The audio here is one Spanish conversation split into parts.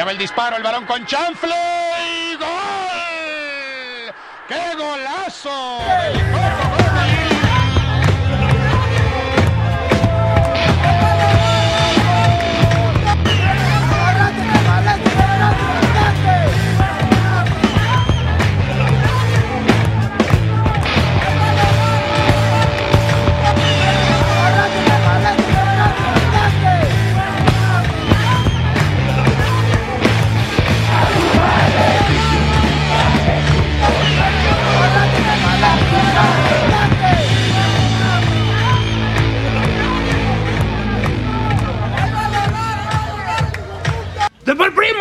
Allá va el disparo, el varón con chanfle y gol. ¡Qué golazo!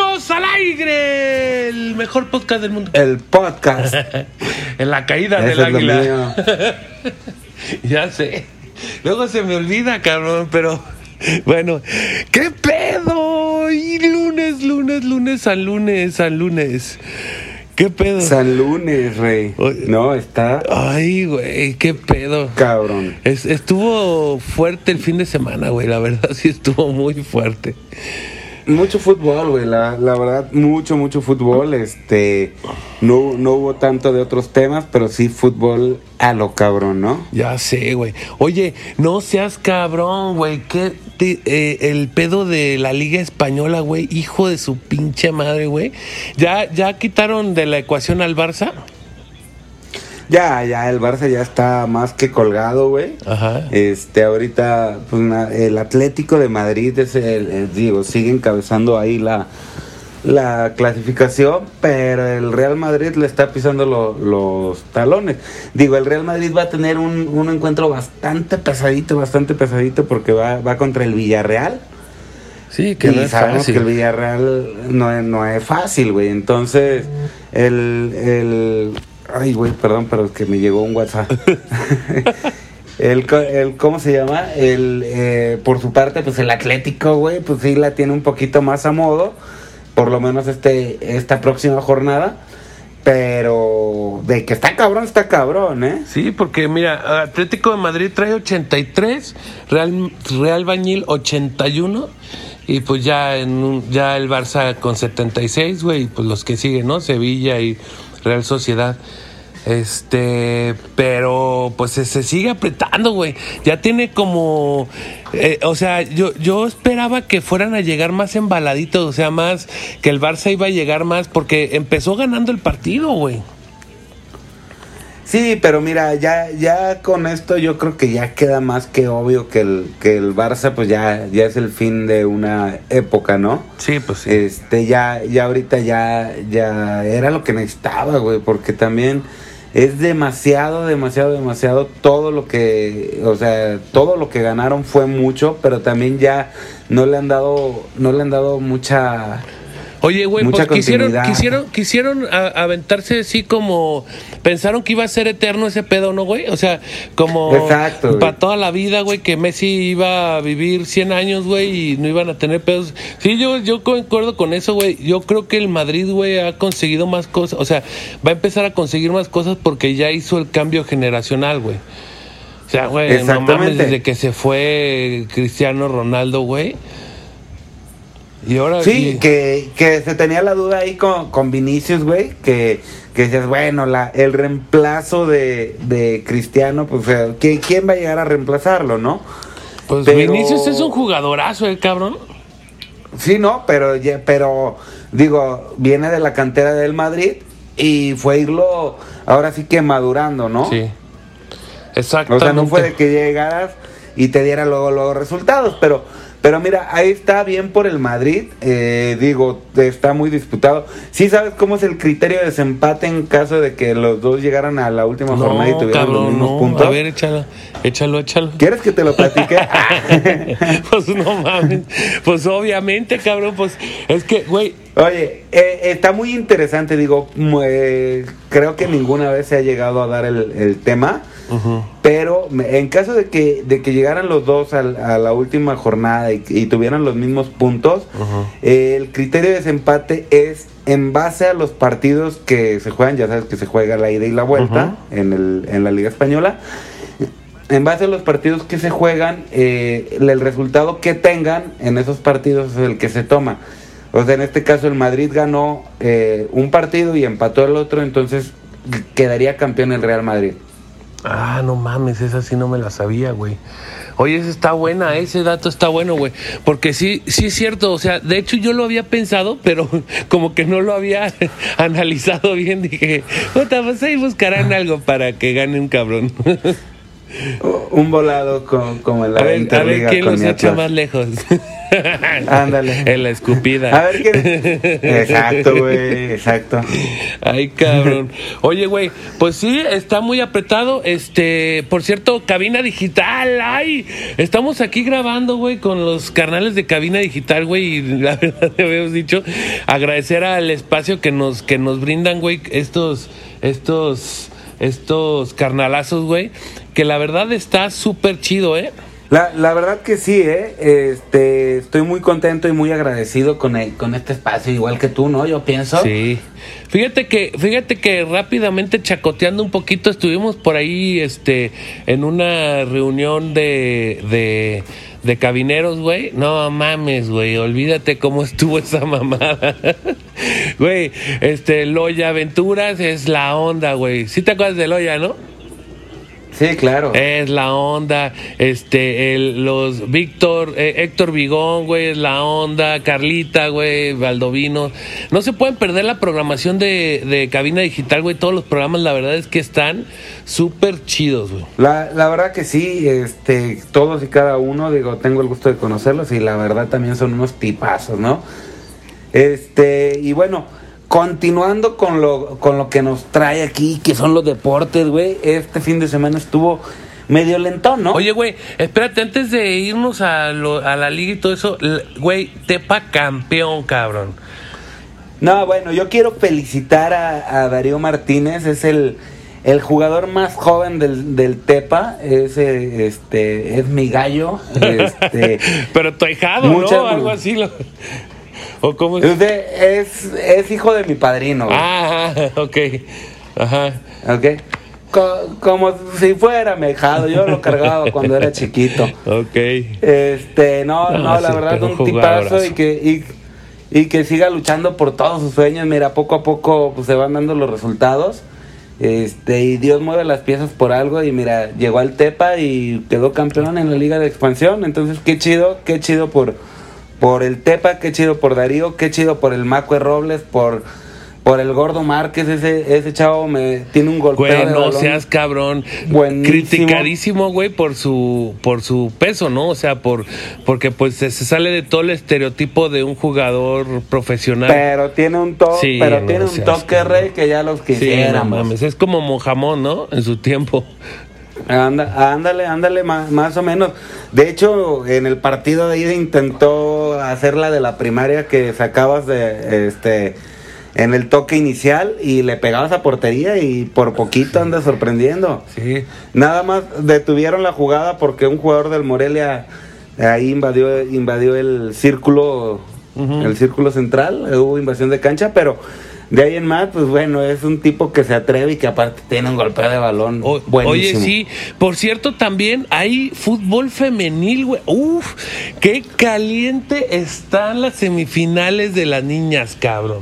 ¡Devolvimos al aire! El mejor podcast del mundo. El podcast. en la caída Ese del águila. ya sé. Luego se me olvida, cabrón, pero bueno, ¿qué pedo? Y lunes, lunes, lunes, al lunes, al lunes. ¿Qué pedo? San Lunes, rey. No, está Ay, güey, qué pedo. cabrón. Es- estuvo fuerte el fin de semana, güey. La verdad sí estuvo muy fuerte. Mucho fútbol, güey. La, la verdad, mucho, mucho fútbol. Este, no, no hubo tanto de otros temas, pero sí fútbol a lo cabrón, ¿no? Ya sé, güey. Oye, no seas cabrón, güey. ¿Qué eh, el pedo de la Liga Española, güey? Hijo de su pinche madre, güey. ¿Ya, ¿Ya quitaron de la ecuación al Barça? Ya, ya, el Barça ya está más que colgado, güey. Ajá. Este, ahorita, pues, na- el Atlético de Madrid es el, el- digo, sigue encabezando ahí la, la clasificación, pero el Real Madrid le está pisando lo- los talones. Digo, el Real Madrid va a tener un, un encuentro bastante pesadito, bastante pesadito, porque va, va contra el Villarreal. Sí, que y no es sabemos fácil. que el Villarreal no es, no es fácil, güey. Entonces, el, el... Ay, güey, perdón, pero es que me llegó un WhatsApp. el, el, ¿Cómo se llama? El, eh, por su parte, pues el Atlético, güey, pues sí la tiene un poquito más a modo. Por lo menos este esta próxima jornada. Pero de que está cabrón, está cabrón, ¿eh? Sí, porque mira, Atlético de Madrid trae 83, Real, Real Bañil 81 y pues ya en un- ya el Barça con 76, güey, pues los que siguen, ¿no? Sevilla y Real Sociedad. Este, pero pues se, sigue apretando, güey. Ya tiene como, eh, o sea, yo, yo esperaba que fueran a llegar más embaladitos, o sea, más que el Barça iba a llegar más, porque empezó ganando el partido, güey. Sí, pero mira, ya, ya con esto yo creo que ya queda más que obvio que el, que el Barça pues ya, ya es el fin de una época, ¿no? Sí, pues sí. Este, ya, ya ahorita ya, ya era lo que necesitaba, güey, porque también es demasiado, demasiado, demasiado todo lo que, o sea, todo lo que ganaron fue mucho, pero también ya no le han dado, no le han dado mucha, Oye, güey, pues quisieron, quisieron, quisieron aventarse así como pensaron que iba a ser eterno ese pedo, ¿no, güey? O sea, como Exacto, para toda la vida, güey, que Messi iba a vivir 100 años, güey, y no iban a tener pedos. Sí, yo, yo concuerdo con eso, güey. Yo creo que el Madrid, güey, ha conseguido más cosas, o sea, va a empezar a conseguir más cosas porque ya hizo el cambio generacional, güey. O sea, güey, no mames, desde que se fue Cristiano Ronaldo, güey. Y ahora Sí, y- que, que se tenía la duda ahí con, con Vinicius, güey, que, que decías, bueno, la, el reemplazo de, de Cristiano, pues, o ¿quién, quién va a llegar a reemplazarlo, no? Pues Pero- Vinicius es un jugadorazo, el cabrón. Sí, no, pero, pero, digo, viene de la cantera del Madrid y fue irlo, ahora sí que madurando, ¿no? Sí. O Exactamente. sea, no fue de que llegaras y te diera luego los resultados, pero pero mira, ahí está bien por el Madrid, eh, digo, está muy disputado. ¿Sí sabes cómo es el criterio de desempate en caso de que los dos llegaran a la última jornada y tuvieran los cabrón, mismos no. puntos? A ver, échalo, échalo, échalo. ¿Quieres que te lo platique? pues no mames. Pues obviamente, cabrón, pues es que, güey, Oye, eh, está muy interesante, digo, mu- eh, creo que ninguna vez se ha llegado a dar el, el tema, pero me- en caso de que, de que llegaran los dos al- a, la última jornada y, y tuvieran los mismos puntos, eh, el criterio de desempate es en base a los partidos que se juegan, ya sabes que se juega la ida y la vuelta en, el, en la Liga Española. En base a los partidos que se juegan, eh, el resultado que tengan en esos partidos es el que se toma. O sea, en este caso el Madrid ganó eh, un partido y empató el otro, entonces quedaría campeón el Real Madrid. Ah, no mames, esa sí no me la sabía, güey. Oye, esa está buena, ese dato está bueno, güey. Porque sí, sí es cierto, o sea, de hecho yo lo había pensado, pero como que no lo había analizado bien. Dije, puta, pues ahí buscarán algo para que gane un cabrón. Un volado con, como en la A ver, a ver quién los echa más lejos. Ándale. En la escupida. A ver qué. Exacto, güey, exacto. Ay, cabrón. Oye, güey, pues sí, está muy apretado. Este, por cierto, cabina digital. Ay, estamos aquí grabando, güey, con los carnales de cabina digital, güey. Y la verdad, te habíamos dicho, agradecer al espacio que nos, que nos brindan, güey, estos, estos, estos carnalazos, güey. Que la verdad está súper chido, ¿eh? La, la verdad que sí, ¿eh? Este, estoy muy contento y muy agradecido con, el- con este espacio, igual que tú, ¿no? Yo pienso. Sí. Fíjate que, fíjate que rápidamente chacoteando un poquito, estuvimos por ahí, este, en una reunión de, de, de cabineros, güey. No mames, güey, olvídate cómo estuvo esa mamada. Güey, este, Loya Aventuras es la onda, güey. ¿Sí te acuerdas de Loya, no? Sí, claro. Es la onda, este, el, los Víctor, eh, Héctor Vigón, güey, es la onda, Carlita, güey, Valdovino. No se pueden perder la programación de, de cabina digital, güey. Todos los programas, la verdad es que están súper chidos, güey. La, la verdad que sí, este, todos y cada uno, digo, tengo el gusto de conocerlos y la verdad también son unos tipazos, ¿no? Este, y bueno, continuando con lo, con lo que nos trae aquí, que son los deportes, güey, este fin de semana estuvo medio lentón, ¿no? Oye, güey, espérate, antes de irnos a, lo- a la liga y todo eso, güey, Tepa campeón, cabrón. No, bueno, yo quiero felicitar a, a Darío Martínez, es el, el jugador más joven del, del Tepa, es, eh, este, es mi gallo, este... Pero tu ahijado, Muchas- ¿no? Algo así. lo- ¿O cómo es? Es, de- es, es hijo de mi padrino. güey. Ah, ok. Ajá. ¿Ok? Co- como si fuera mejado, yo lo cargaba cuando era chiquito. Ok. Este, no, No, no, la verdad, un tipazo y que, y, y que siga luchando por todos sus sueños. Mira, poco a poco pues, se van dando los resultados. Este, y Dios mueve las piezas por algo. Y mira, llegó al Tepa y quedó campeón en la Liga de Expansión. Entonces, qué chido, qué chido por, por el Tepa, qué chido por Darío, qué chido por el Macue Robles, por, por el Gordo Márquez. Ese, ese chavo me tiene un golpeo Güey, no seas cabrón. Buenísimo. Criticadísimo, güey, por su por su peso, ¿no? O sea, por porque pues se, sale de todo el estereotipo de un jugador profesional. Pero tiene un toque, Sí, pero no tiene un toque cabrón. rey que ya los sí, no mames, es como Mojamón, ¿no? En su tiempo. Anda, ándale, ándale, ma- más, o menos. De hecho, en el partido de ida intentó hacer la de la primaria que sacabas de este en el toque inicial y le pegabas a portería y por poquito anda sorprendiendo. Sí. Nada más detuvieron la jugada porque un jugador del Morelia ahí invadió invadió el círculo el círculo central, hubo invasión de cancha, pero de ahí en más, pues bueno, es un tipo que se atreve y que aparte tiene un golpeo de balón O- buenísimo. oye, sí. Por cierto, también hay fútbol femenil, güey. Uf, qué caliente están las semifinales de las niñas, cabrón.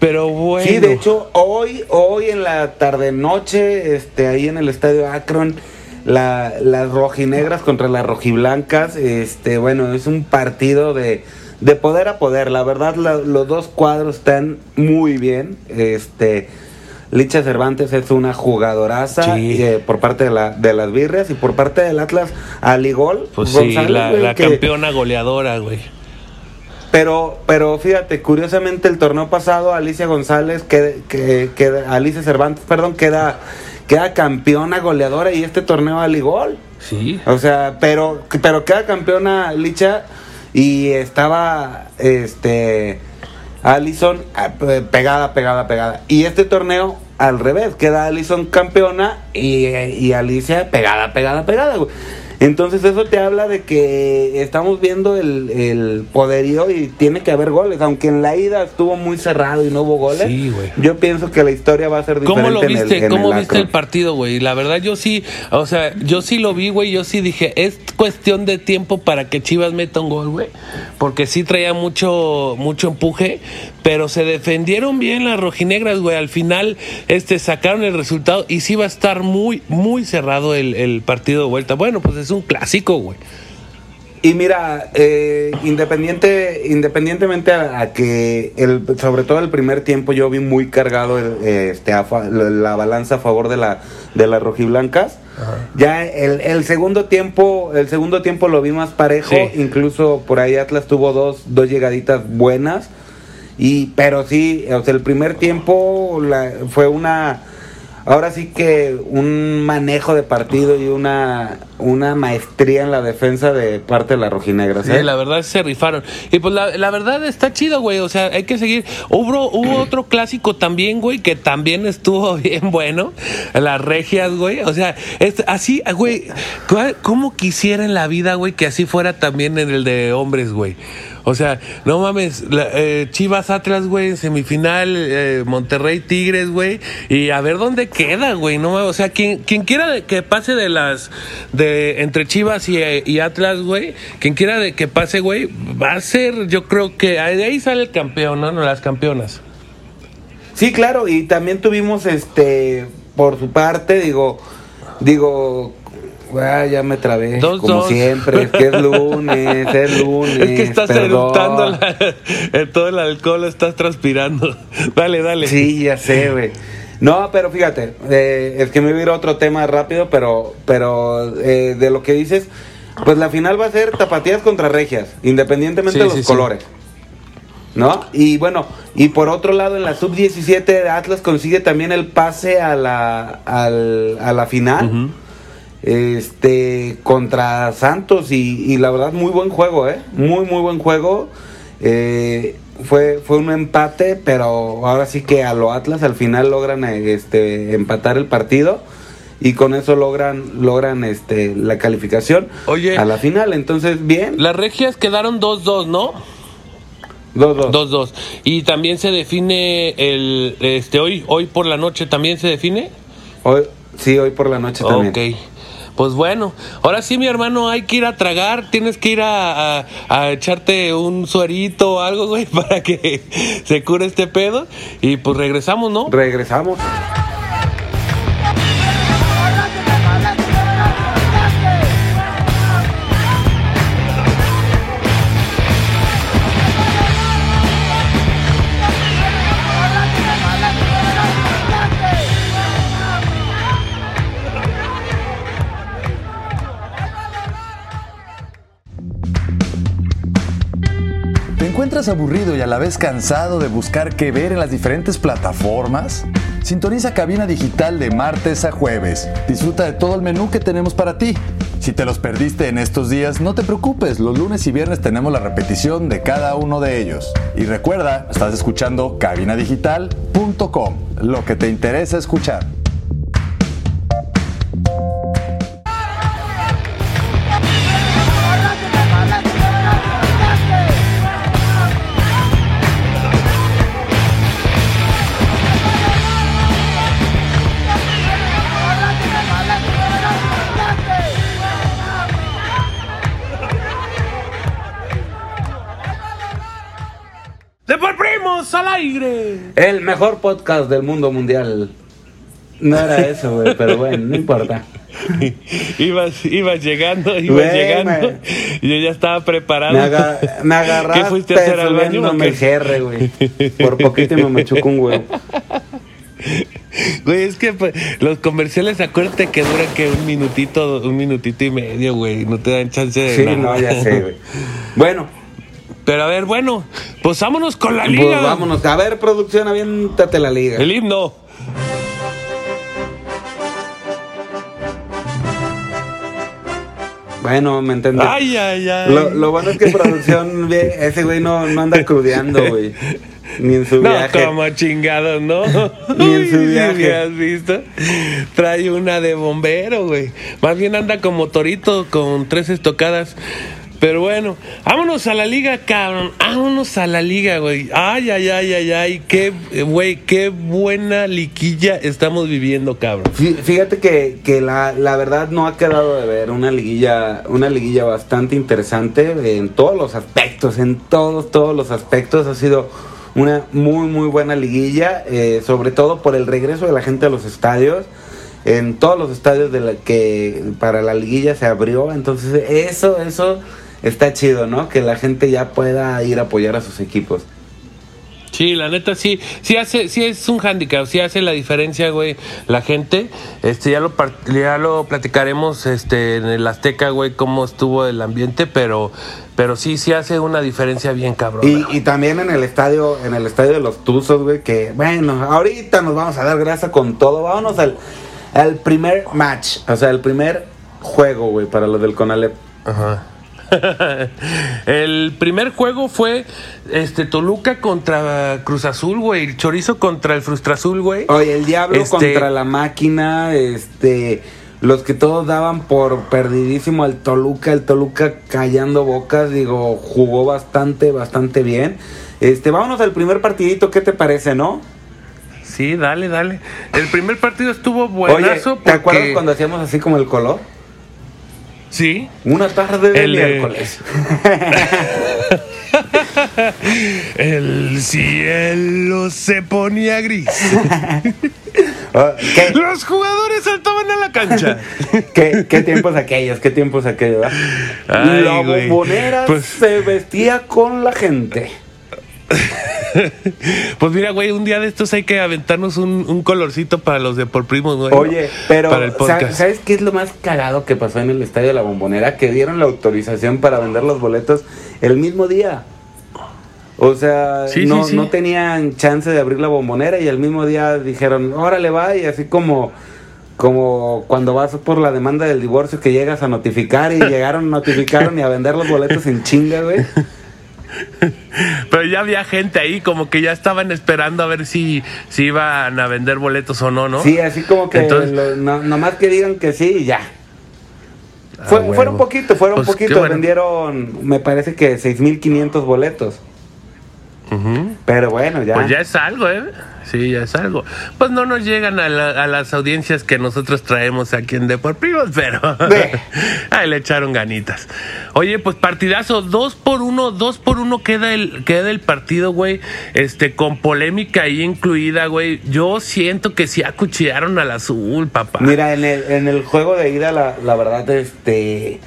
Pero bueno. Sí, de hecho, hoy, hoy en la tarde noche, este, ahí en el estadio Akron, la- las rojinegras contra las rojiblancas, este, bueno, es un partido de, de poder a poder. La verdad, la- los dos cuadros están muy bien. Este, Licha Cervantes es una jugadoraza Sí. eh, por parte de, la, de las birrias y por parte del Atlas, Aligol. Pues sí, González, la, güey, la que- campeona goleadora, güey. pero, pero fíjate, curiosamente el torneo pasado Alicia González, que, que, que- Alicia Cervantes, perdón, queda, queda campeona goleadora y este torneo al igual. Sí. O sea, pero, pero queda campeona Licha y estaba este Alison ah, pe- pegada, pegada, pegada. Y este torneo al revés, queda Alison campeona y, y Alicia pegada, pegada, pegada. Entonces eso te habla de que estamos viendo el, el poderío y tiene que haber goles, aunque en la ida estuvo muy cerrado y no hubo goles. Sí, güey. Yo pienso que la historia va a ser diferente. ¿Cómo lo en el- viste? en ¿Cómo el viste el partido, güey? La verdad yo sí, o sea, yo sí lo vi, güey, yo sí dije, es cuestión de tiempo para que Chivas meta un gol, güey, porque sí traía mucho mucho empuje, pero se defendieron bien las rojinegras, güey, al final este sacaron el resultado y sí va a estar muy muy cerrado el, el partido de vuelta. Bueno, pues es un clásico, güey. Y mira, eh, independiente, independientemente a, a que el, sobre todo el primer tiempo yo vi muy cargado el, este, a la, la balanza a favor de la de las rojiblancas. Ya el, el segundo tiempo, el segundo tiempo lo vi más parejo, Sí. incluso por ahí Atlas tuvo dos, dos llegaditas buenas. Y, pero sí, o sea, el primer tiempo la- fue una, ahora sí que un manejo de partido y una, una maestría en la defensa de parte de las rojinegras. Sí, ¿eh? la verdad se rifaron. Y pues la, la verdad está chido, güey. O sea, hay que seguir. Hubo, hubo otro clásico también, güey, que también estuvo bien bueno. Las regias, güey. O sea, es, así, güey. ¿cuál- ¿Cómo quisiera en la vida, güey, que así fuera también en el de hombres, güey? O sea, no mames, la- eh, Chivas Atlas, güey, semifinal, eh, Monterrey Tigres, güey, y a ver dónde queda, güey, no mames, o sea, quien, quien quiera que pase de las, de, entre Chivas y, y Atlas, güey, quien quiera de que pase, güey, va a ser, yo creo que de ahí sale el campeón, ¿no? No, las campeonas. Sí, claro, y también tuvimos este por su parte, digo, digo, ah, ya me trabé, Dos, como dos. siempre, es que es lunes, es lunes. Es que estás eructando todo el alcohol, estás transpirando. dale, dale. Sí, ya sé, güey. No, pero fíjate, eh, es que me voy a ir a otro tema rápido, pero, pero eh, de lo que dices, pues la final va a ser tapatías contra regias, independientemente Sí, de los sí, sí. colores. ¿No? Y bueno, y por otro lado, en la sub-17 Atlas consigue también el pase a la, al- a la final. Ujú. Este, contra Santos y, y la verdad muy buen juego, ¿eh? Muy, muy buen juego. Eh, fue, fue un empate, pero ahora sí que a lo Atlas al final logran eh, este, empatar el partido y con eso logran, logran este, la calificación Oye. a la final. Entonces, bien, Las regias quedaron 2-2, ¿no? 2-2. 2-2. Y también se define el este hoy hoy por la noche también se define. Hoy, sí, hoy por la noche también. Pues bueno, ahora sí mi hermano hay que ir a tragar, tienes que ir a, a- echarte un suerito o algo, güey, para que se cure este pedo y pues regresamos, ¿no? Regresamos. Encuentras aburrido y a la vez cansado de buscar qué ver en las diferentes plataformas? Sintoniza Cabina Digital de martes a jueves. Disfruta de todo el menú que tenemos para ti. Si te los perdiste en estos días, no te preocupes, los lunes y viernes tenemos la repetición de cada uno de ellos. Y recuerda, estás escuchando cabinadigital.com, lo que te interesa escuchar. Aire! El mejor podcast del mundo mundial. No era eso, güey, pero bueno, no importa. ibas, ibas llegando, ibas Güey, llegando. me- y Yo ya estaba preparado. Me, aga- me agarraste ¿Qué fuiste a hacer al baño? GR, güey. Por poquito me machuco un huevo. Güey, es que pues, los comerciales, acuérdate que duran que un minutito, un minutito y medio, güey. No te dan chance de Sí, nada. no, ya sé, güey. Bueno, Pero a ver, bueno, pues vámonos con la pues liga. vámonos. A ver, producción, aviéntate la liga. El himno. Bueno, me entendí. Ay, ay, ay. Lo, lo bueno es que producción, ese güey no, no anda crudeando, güey. Ni en su No, viaje. como chingado, ¿no? Ni en su viaje. ¿Has visto? Trae una de bombero, güey. Más bien anda como torito con tres estocadas. Pero bueno, vámonos a la liga, cabrón. Vámonos a la liga, güey. Ay, ay, ay, ay, ay. Qué, güey, qué buena liquilla estamos viviendo, cabrón. Fí- Fíjate que, que la, la verdad no ha quedado de ver una liguilla, una liguilla bastante interesante en todos los aspectos, en todos, todos los aspectos. Ha sido una muy, muy buena liguilla, eh, sobre todo por el regreso de la gente a los estadios. En todos los estadios de la que para la liguilla se abrió, entonces eso, eso está chido, ¿no? Que la gente ya pueda ir a apoyar a sus equipos. Sí, la neta sí, sí hace, sí es un handicap, sí hace la diferencia, güey, la gente. Este ya lo ya lo platicaremos este en el Azteca, güey, cómo estuvo el ambiente, pero pero sí sí hace una diferencia bien cabrón. Y, y también en el estadio, en el estadio de los Tuzos, güey, que bueno, ahorita nos vamos a dar grasa con todo. Vámonos al, al primer match, o sea, el primer juego, güey, para los del Conalep. Ajá. el primer juego fue este Toluca contra Cruz Azul, güey, el Chorizo contra el Frustra Azul, güey. Oye, el Diablo Este- contra la máquina, este, los que todos daban por perdidísimo al Toluca, el Toluca callando bocas, digo, jugó bastante, bastante bien. Este, vámonos al primer partidito, ¿qué te parece, no? Sí, dale, dale. El primer partido estuvo Oye, buenazo ¿te acuerdas cuando hacíamos así como el color? Sí. Una tarde de El, eh, miércoles. El cielo se ponía gris. Ah, ¿Qué, Los jugadores saltaban a la cancha. qué, qué tiempos aquellos? ¿Qué tiempos aquellos? la bombonera Pues- se vestía con la gente. Pues mira, güey, un día de estos hay que aventarnos un, un colorcito para los de por primos, güey. Oye, pero Para el. ¿sabes qué es lo más cagado que pasó en el estadio de la bombonera? Que dieron la autorización para vender los boletos el mismo día. O sea, Sí, no, sí, sí. no tenían chance de abrir la bombonera y el mismo día dijeron, órale va, y así como, como cuando vas por la demanda del divorcio que llegas a notificar y llegaron, notificaron y a vender los boletos en chinga, güey. Pero ya había gente ahí, como que ya estaban esperando a ver si, si iban a vender boletos o no, ¿no? Sí, así como que Entonces- lo- no, nomás que digan que sí y ya. Ah, Fue- fueron poquito, fueron Pues, poquito, bueno. vendieron, me parece que 6.500 boletos. Ujú. Pero bueno, ya. Pues ya es algo, ¿eh? Sí, ya es algo. Pues no nos llegan a, la- a las audiencias que nosotros traemos aquí en Deportivos, pero ahí le echaron ganitas. Oye, pues partidazo, dos por uno, dos por uno queda el, queda el partido, güey, este, con polémica ahí incluida, güey. Yo siento que sí acuchillaron al azul, papá. Mira, en el, en el juego de ida, la, la verdad, este.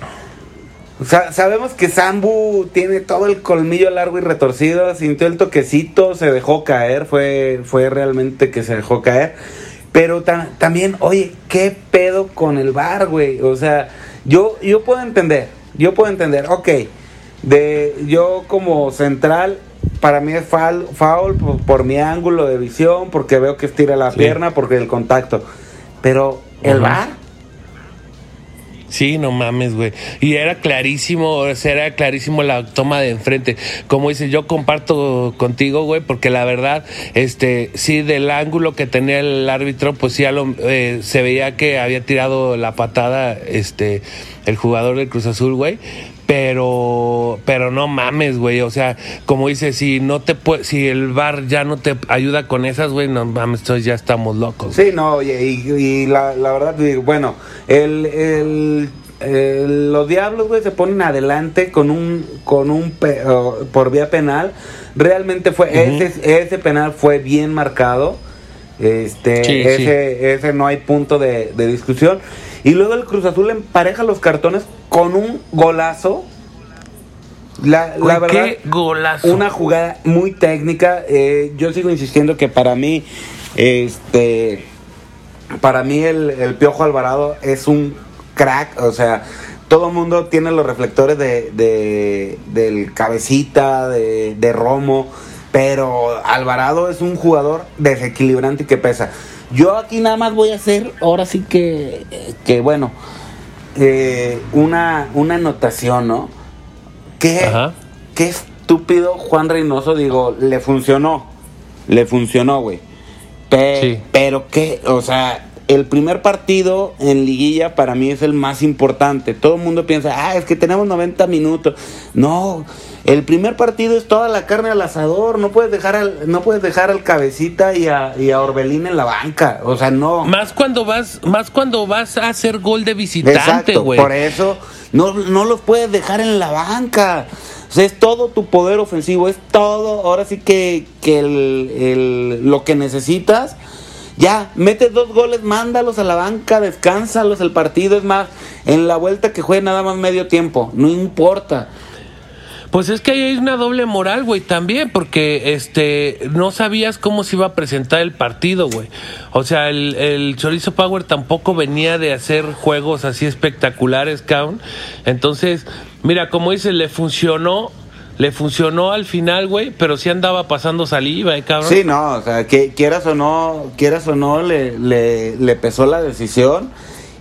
Sa- sabemos que Sambu tiene todo el colmillo largo y retorcido, sintió el toquecito, se dejó caer, fue, fue realmente que se dejó caer. Pero ta- también, oye, ¿qué pedo con el bar, güey? O sea, yo, yo puedo entender, yo puedo entender, ok, de yo como central, para mí es foul, foul por, por mi ángulo de visión, porque veo que estira la Sí. pierna, porque el contacto. Pero, ¿el bar? Sí, no mames, güey. Y era clarísimo, o sea, era clarísimo la toma de enfrente. Como dices, yo comparto contigo, güey, porque la verdad, este, sí, del ángulo que tenía el árbitro, pues sí, lo- eh, se veía que había tirado la patada, este, el jugador del Cruz Azul, güey. Pero, pero no mames, güey. O sea, como dices, si no te si el bar ya no te ayuda con esas, güey, no mames, entonces ya estamos locos. Sí, no, oye, y, y la, la verdad, bueno, el, el- los diablos, güey, se ponen adelante con un, con un, pe- por vía penal. Realmente fue, ese, ese penal fue bien marcado. Este, Sí, ese, ese no hay punto de, de discusión. Y luego el Cruz Azul empareja los cartones con un golazo. La, la verdad, qué golazo. una jugada muy técnica. eh, yo sigo insistiendo que para mí, este, para mí el, el Piojo Alvarado es un crack. O sea, todo el mundo tiene los reflectores de, de- del cabecita, de, de Romo. Pero Alvarado es un jugador desequilibrante y que pesa. Yo aquí nada más voy a hacer, ahora sí que, que bueno, eh, una, una anotación, ¿no? Qué, Ajá. qué estúpido Juan Reynoso, digo, le funcionó. Le funcionó, güey. Pe- Sí. Pero qué, o sea, el primer partido en liguilla para mí es el más importante. Todo el mundo piensa, ah, es que tenemos 90 minutos. No, el primer partido es toda la carne al asador. No puedes dejar al, no puedes dejar al cabecita y a, y a Orbelín en la banca. O sea, no. Más cuando vas, más cuando vas a hacer gol de visitante, güey. por eso no, no los puedes dejar en la banca. O sea, es todo tu poder ofensivo, es todo, ahora sí que, que el, el- lo que necesitas. Ya, metes dos goles, mándalos a la banca, descánsalos el partido. Es más, en la vuelta que juegue nada más medio tiempo, no importa. Pues es que ahí hay una doble moral, güey, también, porque este no sabías cómo se iba a presentar el partido, güey. O sea, el, el Chorizo Power tampoco venía de hacer juegos así espectaculares, cabrón. Entonces, mira, como dices, le funcionó, le funcionó al final, güey, pero sí andaba pasando saliva, eh, cabrón. Sí, no, o sea, que quieras o no, quieras o no, le, le, le pesó la decisión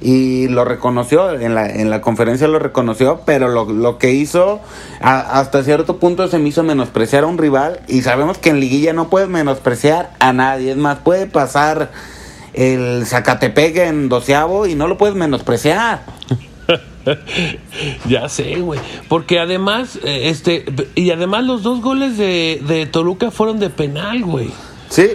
y lo reconoció, en la, en la conferencia lo reconoció, pero lo, lo que hizo a- hasta cierto punto se me hizo menospreciar a un rival y sabemos que en liguilla no puedes menospreciar a nadie, es más, puede pasar el Zacatepec en doceavo y no lo puedes menospreciar. Ya sé, güey. Porque además, eh, este, y además los dos goles de, de Toluca fueron de penal, güey. Sí,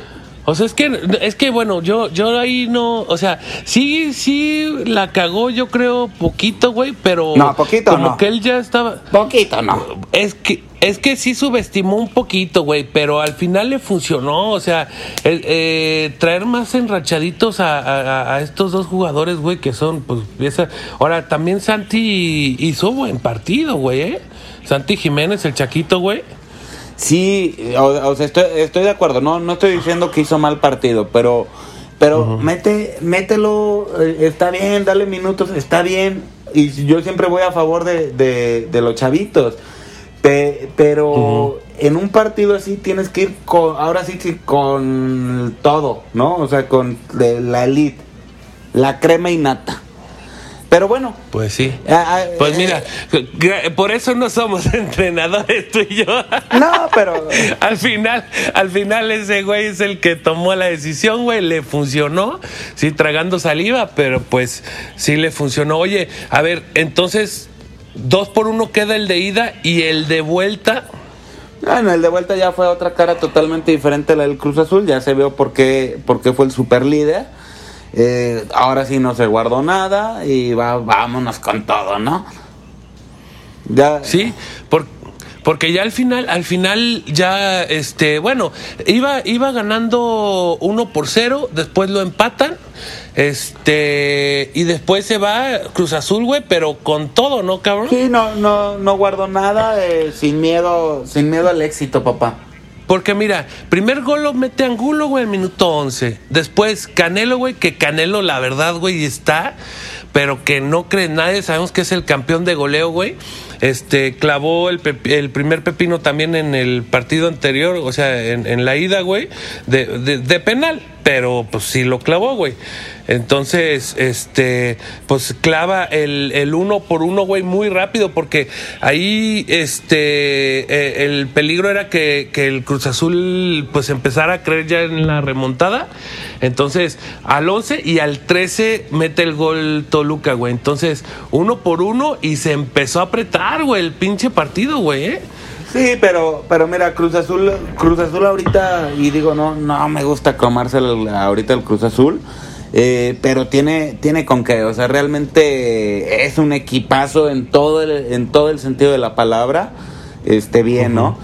O sea, es que, es que bueno, yo, yo ahí no, o sea, sí, sí la cagó, yo creo, poquito, güey, pero No, poquito como no. que él ya estaba, poquito, ¿no? es que, es que sí subestimó un poquito, güey, pero al final le funcionó, o sea, el, eh, traer más enrachaditos a, a- a estos dos jugadores, güey, que son, pues. Ahora, también Santi hizo buen partido, güey, ¿eh? Santi Jiménez, el Chaquito, güey. Sí, o, o sea, estoy, estoy de acuerdo, no, no estoy diciendo que hizo mal partido, pero, pero mete, mételo, eh, está bien, dale minutos, está bien, y yo siempre voy a favor de, de, de los chavitos, Pe- pero en un partido así tienes que ir con, ahora sí que con todo, ¿no? O sea, con de la elite, la crema y nata. Pero bueno, Pues sí. ah, ah, Pues eh, mira, por eso no somos entrenadores tú y yo. No, pero al final, al final ese güey es el que tomó la decisión, güey, le funcionó, sí, tragando saliva, pero pues sí le funcionó. Oye, a ver, entonces, dos por uno queda el de ida y el de vuelta. Bueno, el de vuelta ya fue otra cara totalmente diferente a la del Cruz Azul. Ya se vio por qué, por qué fue el super líder. Eh, ahora sí no se guardó nada y va, vámonos con todo, ¿no? Ya, Sí, por- porque ya al final, al final ya, este, bueno, iba, iba ganando uno por cero, después lo empatan, este, y después se va Cruz Azul, güey, pero con todo, ¿no, cabrón? Sí, no, no, no guardó nada, eh, sin miedo, sin miedo al éxito, papá. Porque mira, primer gol lo mete Angulo, güey, el minuto 11. Después Canelo, güey, que Canelo, la verdad, güey, está, pero que no cree nadie. Sabemos que es el campeón de goleo, güey. Este, clavó el, el primer pepino también en el partido anterior, o sea, en, en la ida, güey, de, de- de penal. Pero pues sí lo clavó, güey. Entonces, este, pues clava el, el uno por uno, güey, muy rápido, porque ahí, este, eh, el peligro era que, que el Cruz Azul, pues empezara a creer ya en la remontada. Entonces, al 11 y al 13 mete el gol Toluca, güey. Entonces, uno por uno y se empezó a apretar, güey, el pinche partido, güey, ¿eh? Sí, pero, pero mira, Cruz Azul, Cruz Azul ahorita, y digo, no, no me gusta cromarse el- ahorita el Cruz Azul, eh, pero tiene, tiene con qué, o sea, realmente es un equipazo en todo el, en todo el sentido de la palabra, este, bien, ¿no?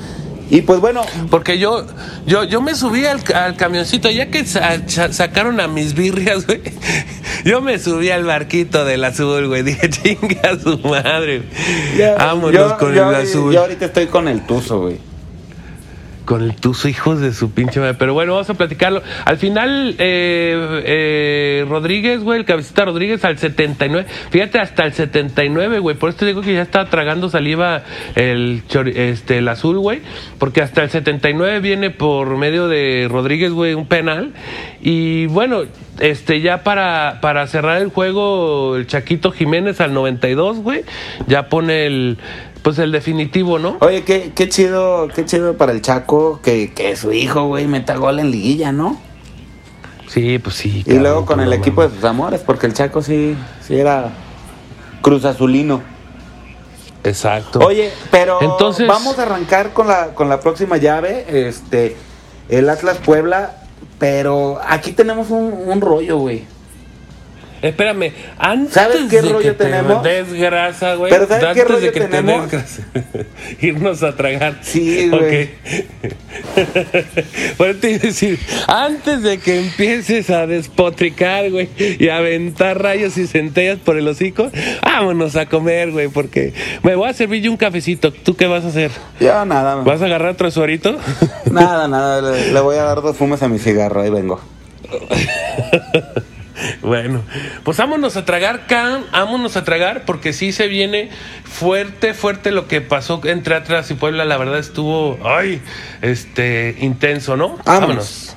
Y pues bueno, Porque yo, yo, yo me subí al, al camioncito, ya que sa- sa- sacaron a mis birrias, güey. Yo me subí al barquito del azul, güey. Dije, chinga a su madre. ya- Vámonos yo, con yo- el azul. yo ahorita estoy con el Tuzo, güey. Con el hijos de su pinche madre. Pero bueno, vamos a platicarlo. Al final, eh, eh, Rodríguez, güey, el cabecita Rodríguez al 79. Fíjate, hasta el 79, güey. Por esto digo que ya está tragando saliva el, este, el azul, güey. Porque hasta el 79 viene por medio de Rodríguez, güey, un penal. Y bueno, este ya para, para cerrar el juego, el Chaquito Jiménez al 92, güey. Ya pone el. Pues el definitivo, ¿no? Oye, qué, qué chido, qué chido para el Chaco que, que su hijo, güey, meta gol en liguilla, ¿no? Sí, pues sí. Y luego con el equipo de sus amores, porque el Chaco sí, sí era Cruz Azulino. Exacto. Oye, pero Entonces- vamos a arrancar con la, con la próxima llave, este, el Atlas Puebla, pero aquí tenemos un, un rollo, güey. Espérame, antes ¿Sabes qué de rollo que te tenemos? des grasa, güey. Pero ¿sabes qué antes de rollo que te tenemos? grasa, irnos a tragar. Sí, güey. Ok. Bueno, te iba a decir, antes de que empieces a despotricar, güey, y a aventar rayos y centellas por el hocico, vámonos a comer, güey, porque me voy a servir yo un cafecito. ¿Tú qué vas a hacer? Ya nada, ¿Vas a agarrar otro suerito? nada, nada, le, le voy a dar dos fumes a mi cigarro, ahí vengo. Bueno, pues vámonos a tragar, Can, vámonos a tragar, porque sí se viene fuerte, fuerte lo que pasó entre Atlas y Puebla. La verdad estuvo, ay, este, intenso, ¿no? Vámonos.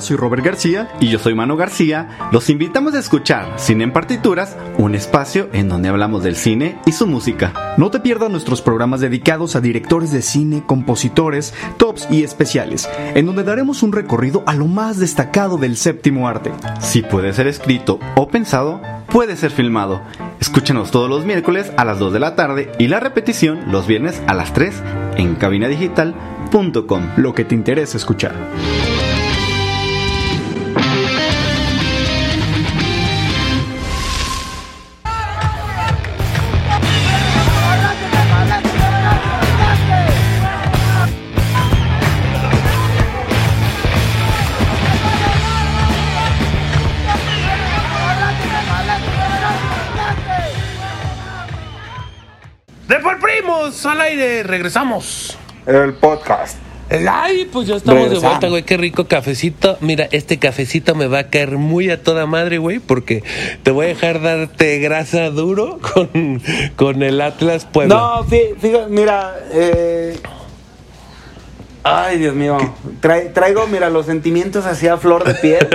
Soy Robert García Y yo soy Mano García. Los invitamos a escuchar Cine en Partituras, un espacio en donde hablamos del cine y su música. No te pierdas nuestros programas dedicados a directores de cine, compositores, tops y especiales, en donde daremos un recorrido a lo más destacado del séptimo arte. Si puede ser escrito o pensado, puede ser filmado. Escúchanos todos los miércoles a las 2 de la tarde y la repetición los viernes a las 3 en cabinadigital.com. Lo que te interesa escuchar. Aire! ¡Regresamos! El podcast. El- Ay, pues ya estamos de vuelta, güey. Qué rico cafecito. Mira, este cafecito me va a caer muy a toda madre, güey, porque te voy a dejar darte grasa duro con, con el Atlas Puebla. No, fí- fíjate, mira, eh... Ay, Dios mío. Tra- traigo, mira, los sentimientos así a flor de piel.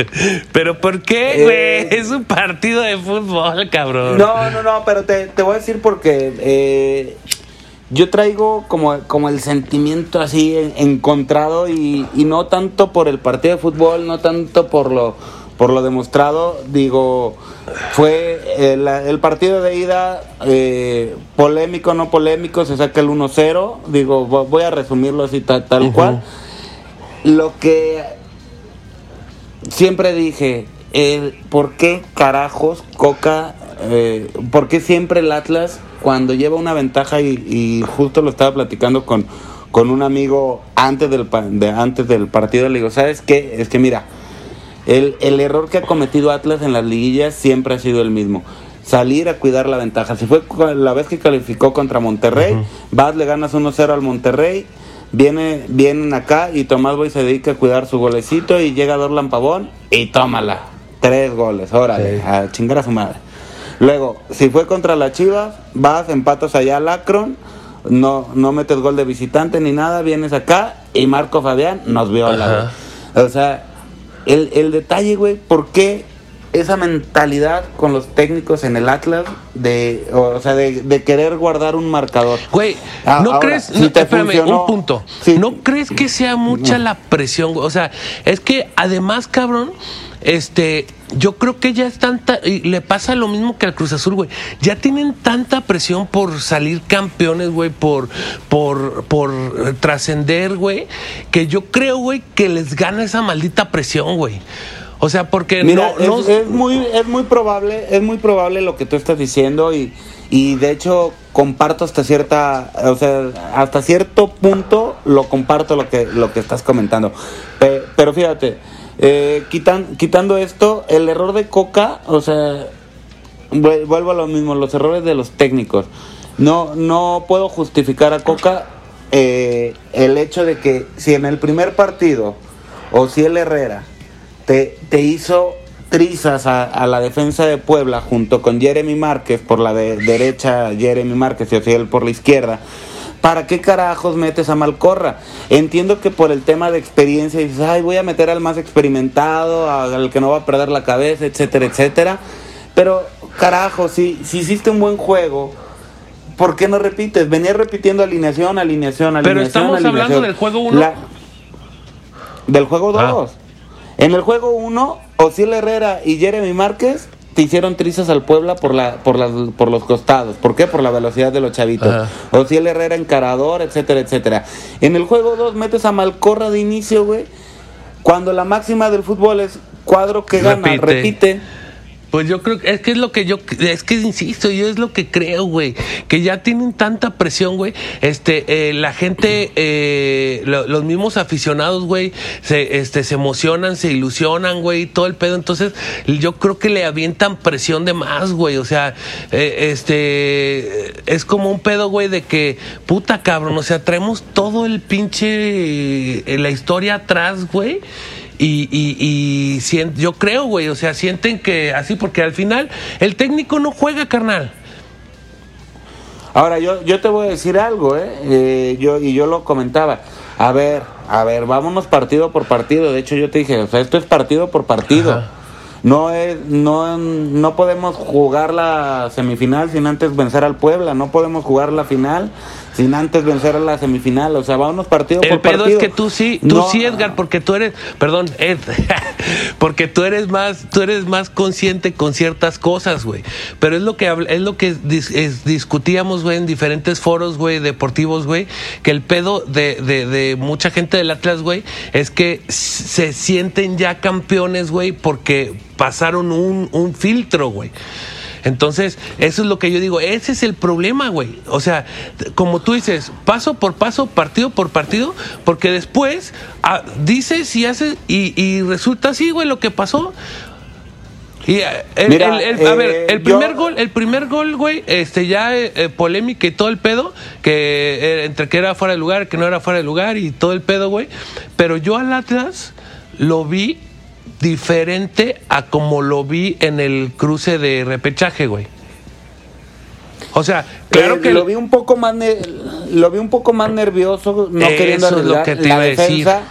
¿Pero por qué, Eh. güey? Es un partido de fútbol, cabrón. No, no, no, pero te, te voy a decir porque eh, yo traigo como, como el sentimiento así en- encontrado y, y no tanto por el partido de fútbol, no tanto por lo, por lo demostrado. Digo, fue el, el partido de ida eh, polémico, no polémico, se saca el 1-0. Digo, vo- voy a resumirlo así ta- tal Ujú. cual. Lo que siempre dije, el, ¿por qué carajos Coca, eh, por qué siempre el Atlas cuando lleva una ventaja y, y justo lo estaba platicando con, con un amigo antes del, de, antes del partido, le digo, ¿sabes qué? Es que mira, el, el error que ha cometido Atlas en las liguillas siempre ha sido el mismo. Salir a cuidar la ventaja. Si fue la vez que calificó contra Monterrey, vas, le ganas 1-0 al Monterrey, viene, vienen acá y Tomás Boy se dedica a cuidar su golecito y llega Dorlan Pavón y tómala. Tres goles, órale, Sí. a chingar a su madre. Luego, si fue contra la Chivas, vas, empatas allá al Akron, no, no metes gol de visitante ni nada, vienes acá y Marco Fabián nos viola. Güey. O sea, el, el detalle, güey, ¿por qué esa mentalidad con los técnicos en el Atlas de, o, sea, de, de querer guardar un marcador? Güey, Ah, ¿no ahora, crees? si no, te espérame, funcionó, un punto. sí. ¿No crees que sea mucha la presión? güey? O sea, es que además, cabrón, este, yo creo que ya es tanta, y le pasa lo mismo que al Cruz Azul, güey. Ya tienen tanta presión por salir campeones, güey, por, por, por eh, trascender, güey, que yo creo, güey, que les gana esa maldita presión, güey. O sea, porque Mira, no, no- es, es muy, es muy probable, es muy probable lo que tú estás diciendo y, y de hecho comparto hasta cierta, o sea, hasta cierto punto lo comparto lo que, lo que estás comentando. Pe- pero fíjate, eh, quitan- quitando esto, el error de Coca, o sea, vuel- vuelvo a lo mismo, los errores de los técnicos. No, no puedo justificar a Coca eh, el hecho de que si en el primer partido o si el Herrera te, te hizo trizas a, a la defensa de Puebla junto con Jeremy Márquez por la de- derecha, Jeremy Márquez y Ociel por la izquierda. ¿Para qué carajos metes a Malcorra? Entiendo que por el tema de experiencia dices, ay, voy a meter al más experimentado, al que no va a perder la cabeza, etcétera, etcétera. Pero, carajo, si, si hiciste un buen juego, ¿por qué no repites? Venías repitiendo alineación, alineación, alineación. Pero estamos hablando del juego uno. La- del juego Ah. 2. En el juego 1, Osiel Herrera y Jeremy Márquez te hicieron trizas al Puebla por la por las por los costados. ¿Por qué? Por la velocidad de los chavitos. Ajá. Osiel Herrera encarador, etcétera, etcétera. En el juego 2 metes a Malcorra de inicio, güey. Cuando la máxima del fútbol es cuadro que gana, Repite. repite. Pues yo creo que es que es lo que yo, es que insisto, yo es lo que creo, güey, que ya tienen tanta presión, güey, este, eh, la gente, eh, lo- los mismos aficionados, güey, se, este, se emocionan, se ilusionan, güey, todo el pedo, entonces yo creo que le avientan presión de más, güey, o sea, eh, este, es como un pedo, güey, de que, puta cabrón, o sea, traemos todo el pinche, eh, la historia atrás, güey, y, y, y yo creo, güey, o sea, sienten que así, porque al final el técnico no juega, carnal. Ahora, yo, yo te voy a decir algo, ¿eh? Eh, yo, y yo lo comentaba. A ver, a ver, vámonos partido por partido. De hecho, yo te dije, o sea, esto es partido por partido. Ajá. No es, no, no podemos jugar la semifinal sin antes vencer al Puebla. No podemos jugar la final sin antes vencer a la semifinal. O sea, vámonos partido El por pedo partido. es que tú sí, tú No, sí, Edgar, porque tú eres, perdón, Ed, porque tú eres más, tú eres más consciente con ciertas cosas, güey. Pero es lo que es lo que dis- es- discutíamos, güey, en diferentes foros, güey, deportivos, güey, que el pedo de, de, de mucha gente del Atlas, güey, es que se sienten ya campeones, güey, porque pasaron un, un filtro, güey. Entonces, eso es lo que yo digo, ese es el problema, güey. O sea, como tú dices, paso por paso, partido por partido, porque después ah, dices y haces y, y resulta así, güey, lo que pasó. Y eh, el, Mira, el- el- a eh, ver, el yo- primer gol, el primer gol, güey, este ya eh, eh, polémica y todo el pedo, que eh, entre que era fuera de lugar, que no era fuera de lugar y todo el pedo, güey. Pero yo al Atlas lo vi diferente a como lo vi en el cruce de repechaje, güey. O sea, claro Eh, que lo vi un poco más lo vi un poco más nervioso no Eso queriendo es lo arriesgar. que te la decir. defensa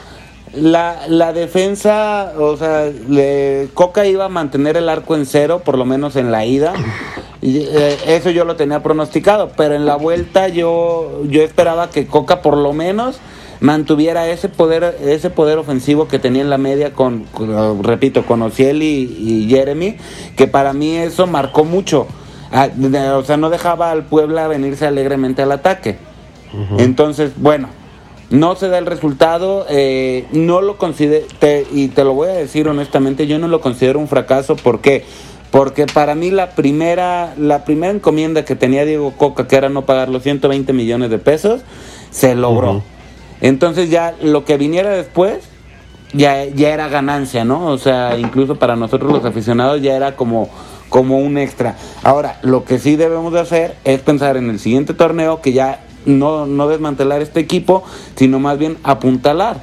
la, la defensa o sea le- Coca iba a mantener el arco en cero por lo menos en la ida y, eh, eso yo lo tenía pronosticado pero en la vuelta yo yo esperaba que Coca por lo menos mantuviera ese poder ese poder ofensivo que tenía en la media con, con- repito con Ociel y, y Jeremy que para mí eso marcó mucho. Ah, o sea no dejaba al Puebla venirse alegremente al ataque. Entonces bueno no se da el resultado eh, no lo considero y te lo voy a decir honestamente yo no lo considero un fracaso ¿por qué? porque para mí la primera la primera encomienda que tenía Diego Coca que era no pagar los 120 millones de pesos se logró entonces ya lo que viniera después ya, ya era ganancia, ¿no? O sea, incluso para nosotros los aficionados ya era como, como un extra. Ahora, lo que sí debemos de hacer es pensar en el siguiente torneo que ya no, no desmantelar este equipo, sino más bien apuntalar.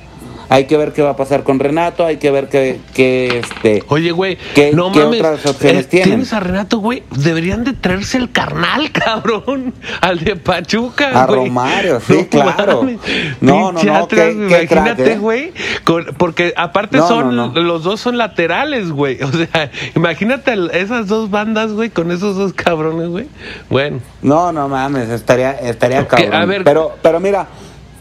Hay que ver qué va a pasar con Renato, hay que ver qué, qué este... Oye, güey, ¿Qué- no qué mames. otras opciones eh, tienen? Tienes a Renato, güey. Deberían de traerse el carnal, cabrón. Al de Pachuca, A güey. Romario, sí, claro. mames. No, no, no, qué- Imagínate, ¿eh? güey. Porque aparte No, son, no, no. los dos son laterales, güey. O sea, imagínate esas dos bandas, güey, con esos dos cabrones, güey. Bueno, No, no mames, estaría, estaría cabrón. a ver. Pero, pero mira,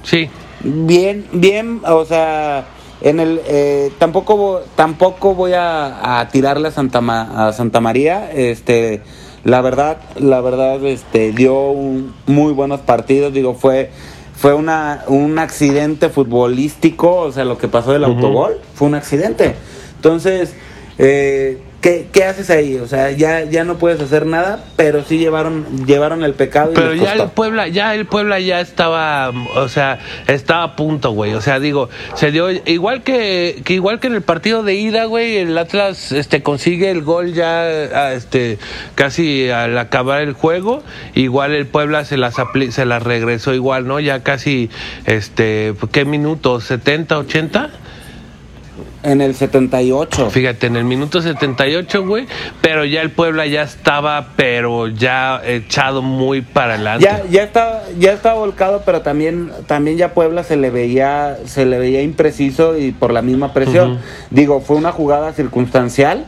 sí. Bien, bien, o sea, en el eh, tampoco tampoco voy a, a tirarle a Santa Ma- a Santa María, este, la verdad, la verdad, este, dio un- muy buenos partidos, digo, fue fue una un accidente futbolístico, o sea, lo que pasó del autogol fue un accidente. Entonces, eh, ¿qué, qué haces ahí? O sea, ya, ya no puedes hacer nada, pero sí llevaron, llevaron el pecado. Y Pero les ya el Puebla, ya el Puebla ya estaba, o sea, estaba a punto, güey. O sea, digo, se dio igual que, que igual que en el partido de ida, güey, el Atlas este consigue el gol ya este casi al acabar el juego, igual el Puebla se las apli- se las regresó igual, ¿no? Ya casi este ¿qué minutos? 70, 80? En el 78. Fíjate, en el minuto 78, güey, pero ya el Puebla ya estaba, pero ya echado muy para adelante. Ya, ya está, ya está volcado, pero también, también ya Puebla se le veía, se le veía impreciso y por la misma presión. Digo, fue una jugada circunstancial,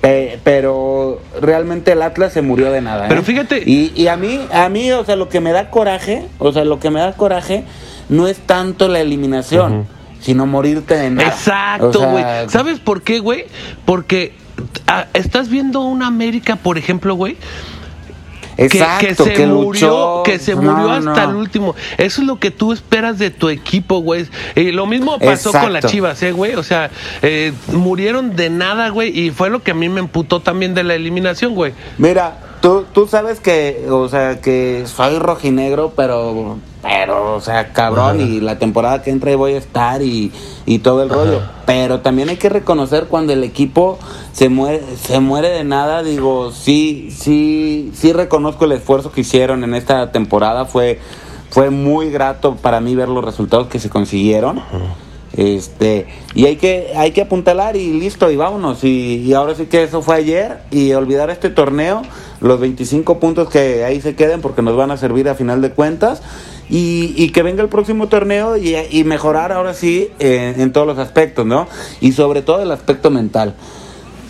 pe- pero realmente el Atlas se murió de nada. ¿eh? Pero fíjate- Y, y a mí, a mí, o sea, lo que me da coraje, o sea, lo que me da coraje no es tanto la eliminación, sino morirte de nada. Exacto, O sea, güey. ¿Sabes por qué, güey? Porque ah, estás viendo una América, por ejemplo, güey. Que, Exacto, que que, se murió, luchó. que se No, murió hasta no. el último. Eso es lo que tú esperas de tu equipo, güey. Y lo mismo pasó con las. Chivas, eh, güey. O sea, eh, murieron de nada, güey. Y fue lo que a mí me emputó también de la eliminación, güey. Mira, tú, tú sabes que, o sea, que soy rojinegro, pero, pero, o sea, cabrón, y la temporada que entra ahí voy a estar y, y todo el rollo. Pero también hay que reconocer cuando el equipo se muere, se muere de nada, digo, sí, sí, sí reconozco el esfuerzo que hicieron en esta temporada, fue, fue muy grato para mí ver los resultados que se consiguieron. Este, y hay que, hay que apuntalar y listo, y vámonos. Y, y ahora sí que eso fue ayer, y olvidar este torneo, los 25 puntos que ahí se queden porque nos van a servir a final de cuentas. Y, y que venga el próximo torneo y, y mejorar ahora sí eh, en todos los aspectos, ¿no? Y sobre todo el aspecto mental.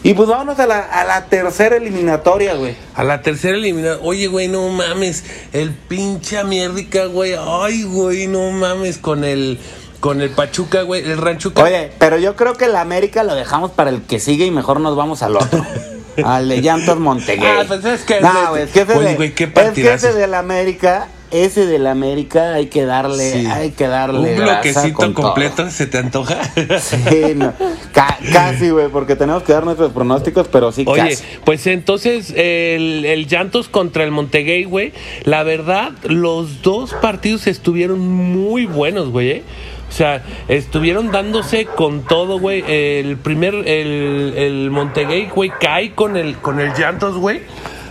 Y pues vámonos a la, a la tercera eliminatoria, güey. A la tercera eliminada. Oye, güey, no mames. El pinche América, güey. Ay, güey, no mames. Con el, con el Pachuca, güey. El Ranchuca. Oye, pero yo creo que el América lo dejamos para el que sigue y mejor nos vamos al otro. al de Llantos Monteguay. Ah, pues es que- No, güey, es que ese Oye, de, güey, qué es que ese del América, ese del América hay que darle, Sí. hay que darle Un grasa bloquecito todo. completo, ¿se te antoja? Sí, no, ca- casi, güey, porque tenemos que dar nuestros pronósticos, pero sí Oye, casi. pues entonces el, el Llantos contra el Montegay, güey. La verdad, los dos partidos estuvieron muy buenos, güey. ¿eh? O sea, estuvieron dándose con todo, güey. El primer, el, el Montegay, güey, cae con el, con el Llantos, güey.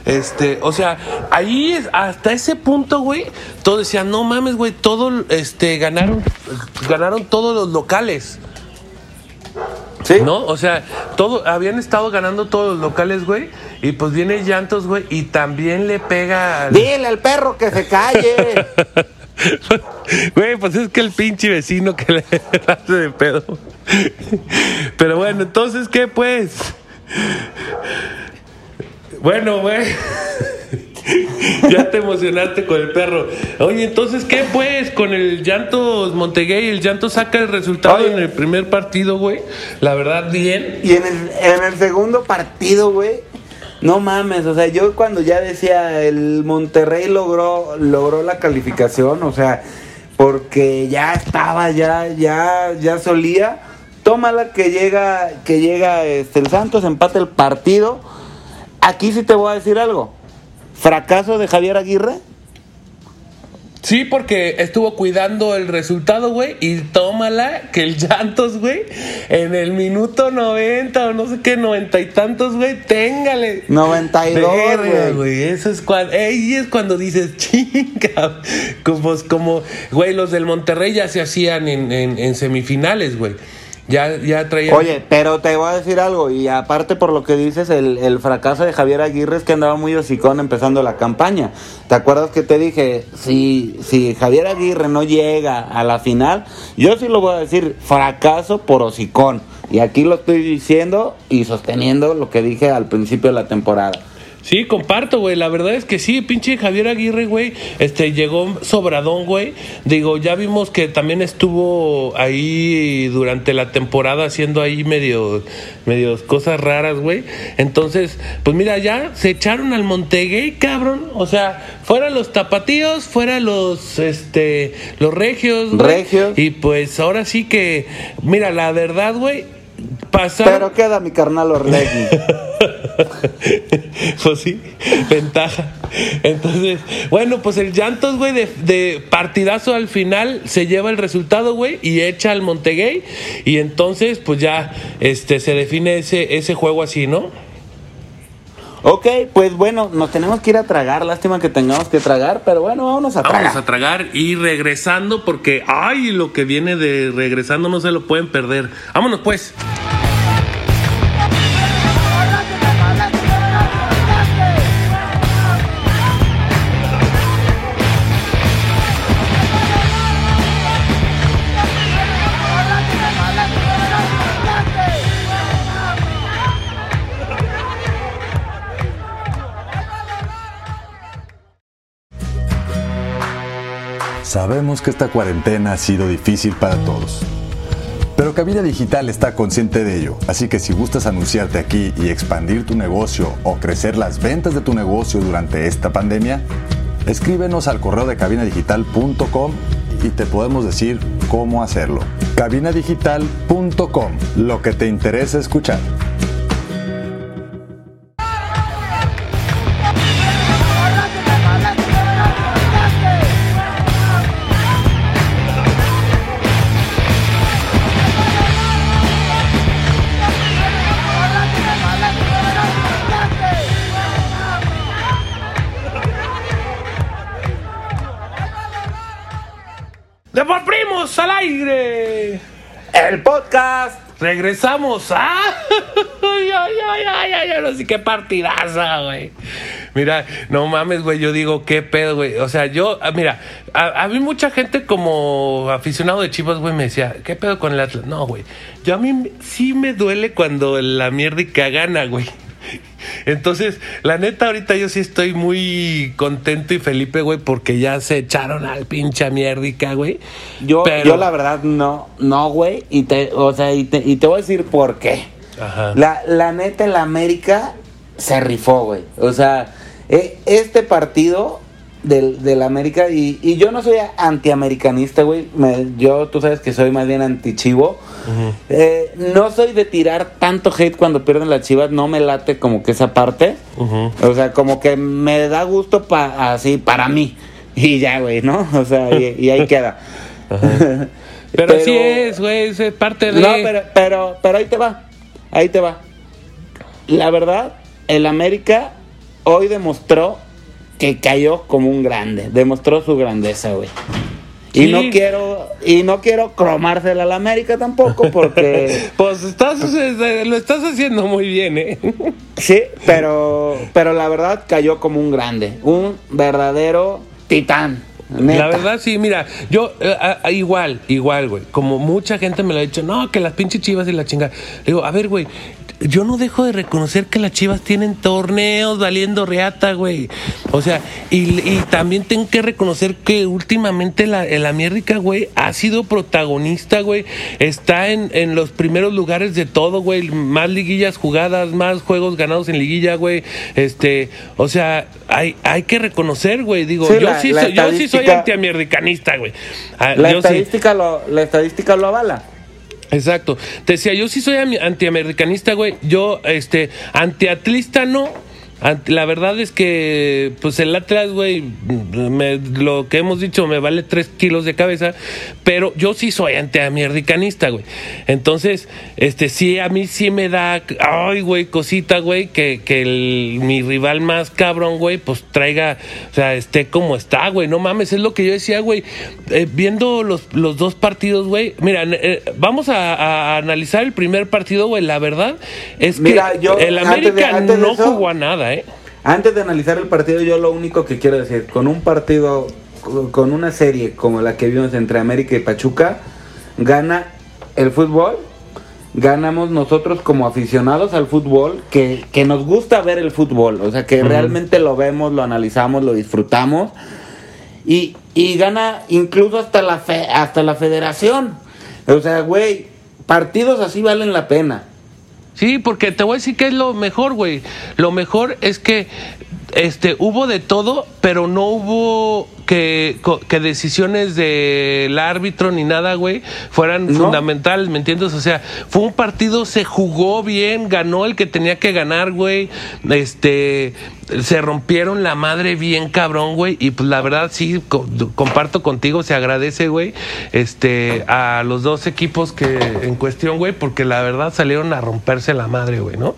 Este, o sea, ahí es- hasta ese punto, güey, todos decían, no mames, güey, todo, este, ganaron, ganaron todos los locales. Sí, ¿No? O sea, todo, habían estado ganando todos los locales, güey. Y pues viene Llantos, güey. Y también le pega al. Dile al perro que se calle. Güey, pues es que el pinche vecino que le hace de pedo. Pero bueno, entonces, ¿qué pues? Bueno, güey. ya te emocionaste con el perro. Oye, entonces, ¿qué pues? Con el Llantos Monteguay, el Llantos saca el resultado Oye. en el primer partido, güey. La verdad, bien. Y en el, en el segundo partido, güey, no mames, o sea, yo cuando ya decía el Monterrey logró logró la calificación, o sea, porque ya estaba, ya ya ya solía. Tómala que llega que llega este el Santos empata el partido. Aquí sí te voy a decir algo. Fracaso de Javier Aguirre. Sí, porque estuvo cuidando el resultado, güey, y tómala que el Llantos, güey, en el minuto 90 o no sé qué, noventa y tantos, güey, téngale. 92, Verga, güey. eso es cuando, ahí es cuando dices, chinga, como, como, güey, los del Monterrey ya se hacían en, en- en semifinales, güey, ya, ya traían... Oye, pero te voy a decir algo, y aparte por lo que dices, el, el fracaso de Javier Aguirre es que andaba muy hocicón empezando la campaña. ¿Te acuerdas que te dije, si, si Javier Aguirre no llega a la final, yo sí lo voy a decir, fracaso por hocicón. Y aquí lo estoy diciendo y sosteniendo lo que dije al principio de la temporada. Sí, comparto, güey. La verdad es que sí, pinche Javier Aguirre, güey. Este llegó sobradón, güey. Digo, ya vimos que también estuvo ahí durante la temporada haciendo ahí medio, medio cosas raras, güey. Entonces, pues mira, ya se echaron al Monteguey, cabrón. O sea, fuera los tapatíos, fuera los, este, los regios, güey. Regios. Y pues ahora sí que, mira, la verdad, güey. pasaron. Pero queda mi carnal Orlegui. pues sí, ventaja. Entonces, bueno, pues el Llantos, güey, de, de partidazo al final se lleva el resultado, güey, y echa al Montegay. Y entonces, pues ya este, se define ese, ese juego así, ¿no? ok, pues bueno, nos tenemos que ir a tragar. Lástima que tengamos que tragar, pero bueno, vámonos a tragar. Vamos a tragar y regresando, porque, ay, lo que viene de regresando no se lo pueden perder. Vámonos, pues. Sabemos que esta cuarentena ha sido difícil para todos. Pero Cabina Digital está consciente de ello, así que si gustas anunciarte aquí y expandir tu negocio o crecer las ventas de tu negocio durante esta pandemia, escríbenos al correo de cabinadigital.com y te podemos decir cómo hacerlo. Cabinadigital.com, lo que te interesa escuchar. Podcast. Regresamos. ¡Ah! ¡Ay, ay, ay, ay, ay! Ahora sí qué partidaza, güey. Mira, no mames, güey. Yo digo, qué pedo, güey. O sea, yo, ah, mira, a, a mí mucha gente como aficionado de Chivas, güey, me decía, ¿qué pedo con el Atlas? No, güey. Yo a mí sí me duele cuando la mierda gana, güey. Entonces, la neta, ahorita yo sí estoy muy contento y Felipe, güey, porque ya se echaron al pinche mierdica, güey. Yo, Pero- yo la verdad no, no, güey. Y te, o sea, y te, y te voy a decir por qué. Ajá. La, la neta, el América se rifó, güey. O sea, eh, este partido del, del América, y, y yo no soy antiamericanista, güey. Yo, tú sabes que soy más bien antichivo. Eh, no soy de tirar tanto hate cuando pierden las chivas, no me late como que esa parte. O sea, como que me da gusto pa, así para mí. Y ya, güey, ¿no? O sea, y, y ahí queda. Pero, así es, güey, es parte de... No, pero, pero, pero ahí te va. Ahí te va. La verdad, el América hoy demostró que cayó como un grande. Demostró su grandeza, güey. Y no quiero, y no quiero cromársela al América tampoco, porque Pues estás, lo estás haciendo muy bien, ¿eh? sí, pero, pero la verdad cayó como un grande, un verdadero titán. neta. La verdad, sí, mira, yo eh, a- a- igual, igual, güey. Como mucha gente me lo ha dicho, no, que las pinches chivas y la chinga. Le digo, a ver, güey, yo no dejo de reconocer que las chivas tienen torneos valiendo reata, güey. O sea, y, y también tengo que reconocer que últimamente la, la América, güey, ha sido protagonista, güey. Está en, en los primeros lugares de todo, güey. Más liguillas jugadas, más juegos ganados en liguilla, güey. Este, o sea, hay, hay que reconocer, güey. Digo, Sí, yo, la- sí la soy, yo sí soy antiamericanista, güey. Ah, La sí. estadística, lo, la estadística lo avala. Exacto. Te decía, yo sí soy antiamericanista, güey. Yo, este, antiatlista no. Ant- La verdad es que, pues el Atlas, güey, lo que hemos dicho me vale tres kilos de cabeza, pero yo sí soy antiamericanista, güey. Entonces, este, sí, a mí sí me da, ay, güey, cosita, güey, que, que el- mi rival más cabrón, güey, pues traiga, o sea, esté como está, güey. No mames, es lo que yo decía, güey. Eh, viendo los, los dos partidos, güey, mira, eh, vamos a, a analizar el primer partido, güey. La verdad es que yo, el antes de- América antes no eso- jugó a nada, ¿eh? Antes de analizar el partido, yo lo único que quiero decir, con un partido, con una serie como la que vimos entre América y Pachuca, gana el fútbol, ganamos nosotros como aficionados al fútbol, que, que nos gusta ver el fútbol, o sea, que realmente lo vemos, lo analizamos, lo disfrutamos, y, y gana incluso hasta la, fe- hasta la federación. O sea, güey, partidos así valen la pena. Sí, porque te voy a decir que es lo mejor, güey. Lo mejor es que este, hubo de todo, pero no hubo que, que decisiones del árbitro ni nada, güey, fueran ¿No? fundamentales, ¿me entiendes? O sea, fue un partido, se jugó bien, ganó el que tenía que ganar, güey. Este, se rompieron la madre bien cabrón, güey. Y pues la verdad, sí, co- comparto contigo, se agradece, güey, este, a los dos equipos que en cuestión, güey, porque la verdad salieron a romperse la madre, güey, ¿no?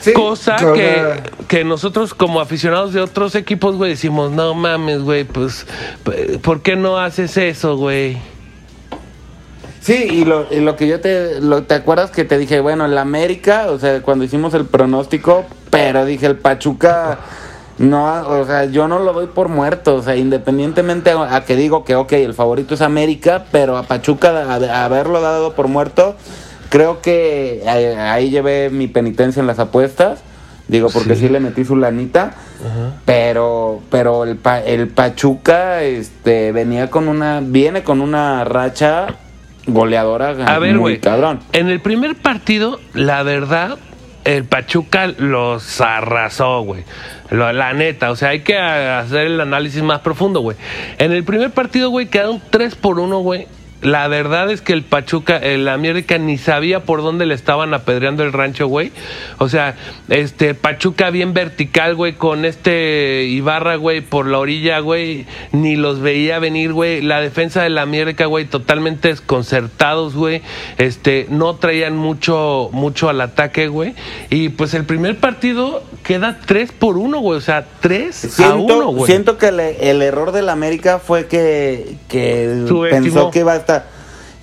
Sí, Cosa que, que nosotros como aficionados de otros equipos, güey, decimos, no mames, güey, pues, ¿por qué no haces eso, güey? Sí, y lo, y lo que yo te, lo, ¿te acuerdas que te dije, bueno, el América, o sea, cuando hicimos el pronóstico, pero dije, el Pachuca, no, o sea, yo no lo doy por muerto, o sea, independientemente a, a que digo que, ok, el favorito es América, pero a Pachuca, a, a haberlo dado por muerto, creo que ahí, ahí llevé mi penitencia en las apuestas, digo, porque sí, le metí su lanita, pero, pero el, Pa- el Pachuca, este, venía con una, viene con una racha goleadora A ver, güey. cabrón. En el primer partido, la verdad, el Pachuca los arrasó, güey. La neta, o sea, hay que hacer el análisis más profundo, güey. En el primer partido, güey, quedaron 3 por 1, güey. La verdad es que el Pachuca, el América ni sabía por dónde le estaban apedreando el rancho, güey. O sea, este Pachuca bien vertical, güey, con este Ibarra, güey, por la orilla, güey, ni los veía venir, güey. La defensa del América, güey, totalmente desconcertados, güey. Este, no traían mucho mucho al ataque, güey. Y pues el primer partido queda 3 por 1, güey, o sea, 3 a Siento, 1, güey. siento que le- el error del América fue que, que Subestimó. pensó que iba a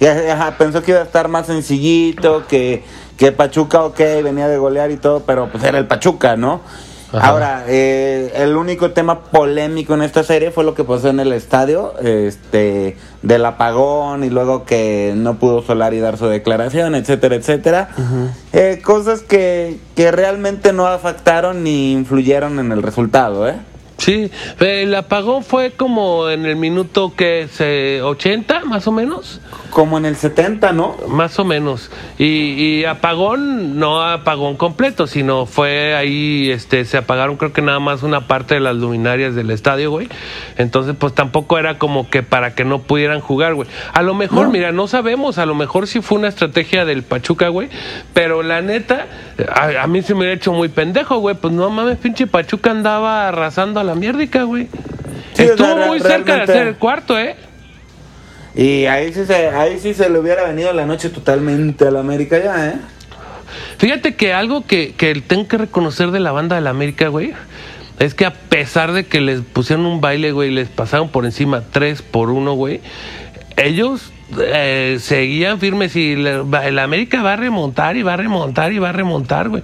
ajá, pensó que iba a estar más sencillito, que, que Pachuca, ok, venía de golear y todo, pero pues era el Pachuca, ¿no? Ajá. Ahora, eh, el único tema polémico en esta serie fue lo que pasó en el estadio, este, del apagón y luego que no pudo Solari dar su declaración, etcétera, etcétera. Eh, cosas que, que realmente no afectaron ni influyeron en el resultado, ¿eh? Sí, el apagón fue como en el minuto que se 80 más o menos, Como en el 70, ¿no? más o menos. Y, y apagón no apagón completo, sino fue ahí este se apagaron creo que nada más una parte de las luminarias del estadio, güey. Entonces, pues tampoco era como que para que no pudieran jugar, güey. A lo mejor, No. mira, no sabemos, a lo mejor sí fue una estrategia del Pachuca, güey, pero la neta a, a mí se me hubiera hecho muy pendejo, güey, pues no mames, pinche Pachuca andaba arrasando a la mierdica, güey. Sí, o Estuvo sea, muy cerca de hacer el cuarto, ¿eh? Y ahí sí, se, ahí sí se le hubiera venido la noche totalmente a la América ya, ¿eh? Fíjate que algo que, que tengo que reconocer de la banda de la América, güey, es que a pesar de que les pusieron un baile, güey, les pasaron por encima 3 por 1, güey, ellos eh, seguían firmes y el América va a remontar y va a remontar y va a remontar, güey.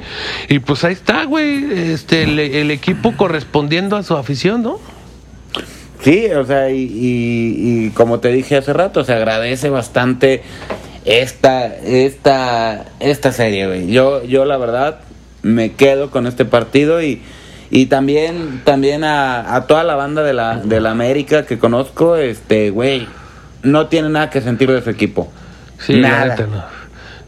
Y pues ahí está, güey, este, el, el equipo correspondiendo a su afición, ¿no? Sí, o sea, y, y- y como te dije hace rato, se agradece bastante esta, esta, esta serie, güey. Yo, yo la verdad me quedo con este partido y, y también, también a, a toda la banda de la, de la América que conozco, este, güey, no tiene nada que sentir de su equipo. Sí, nada.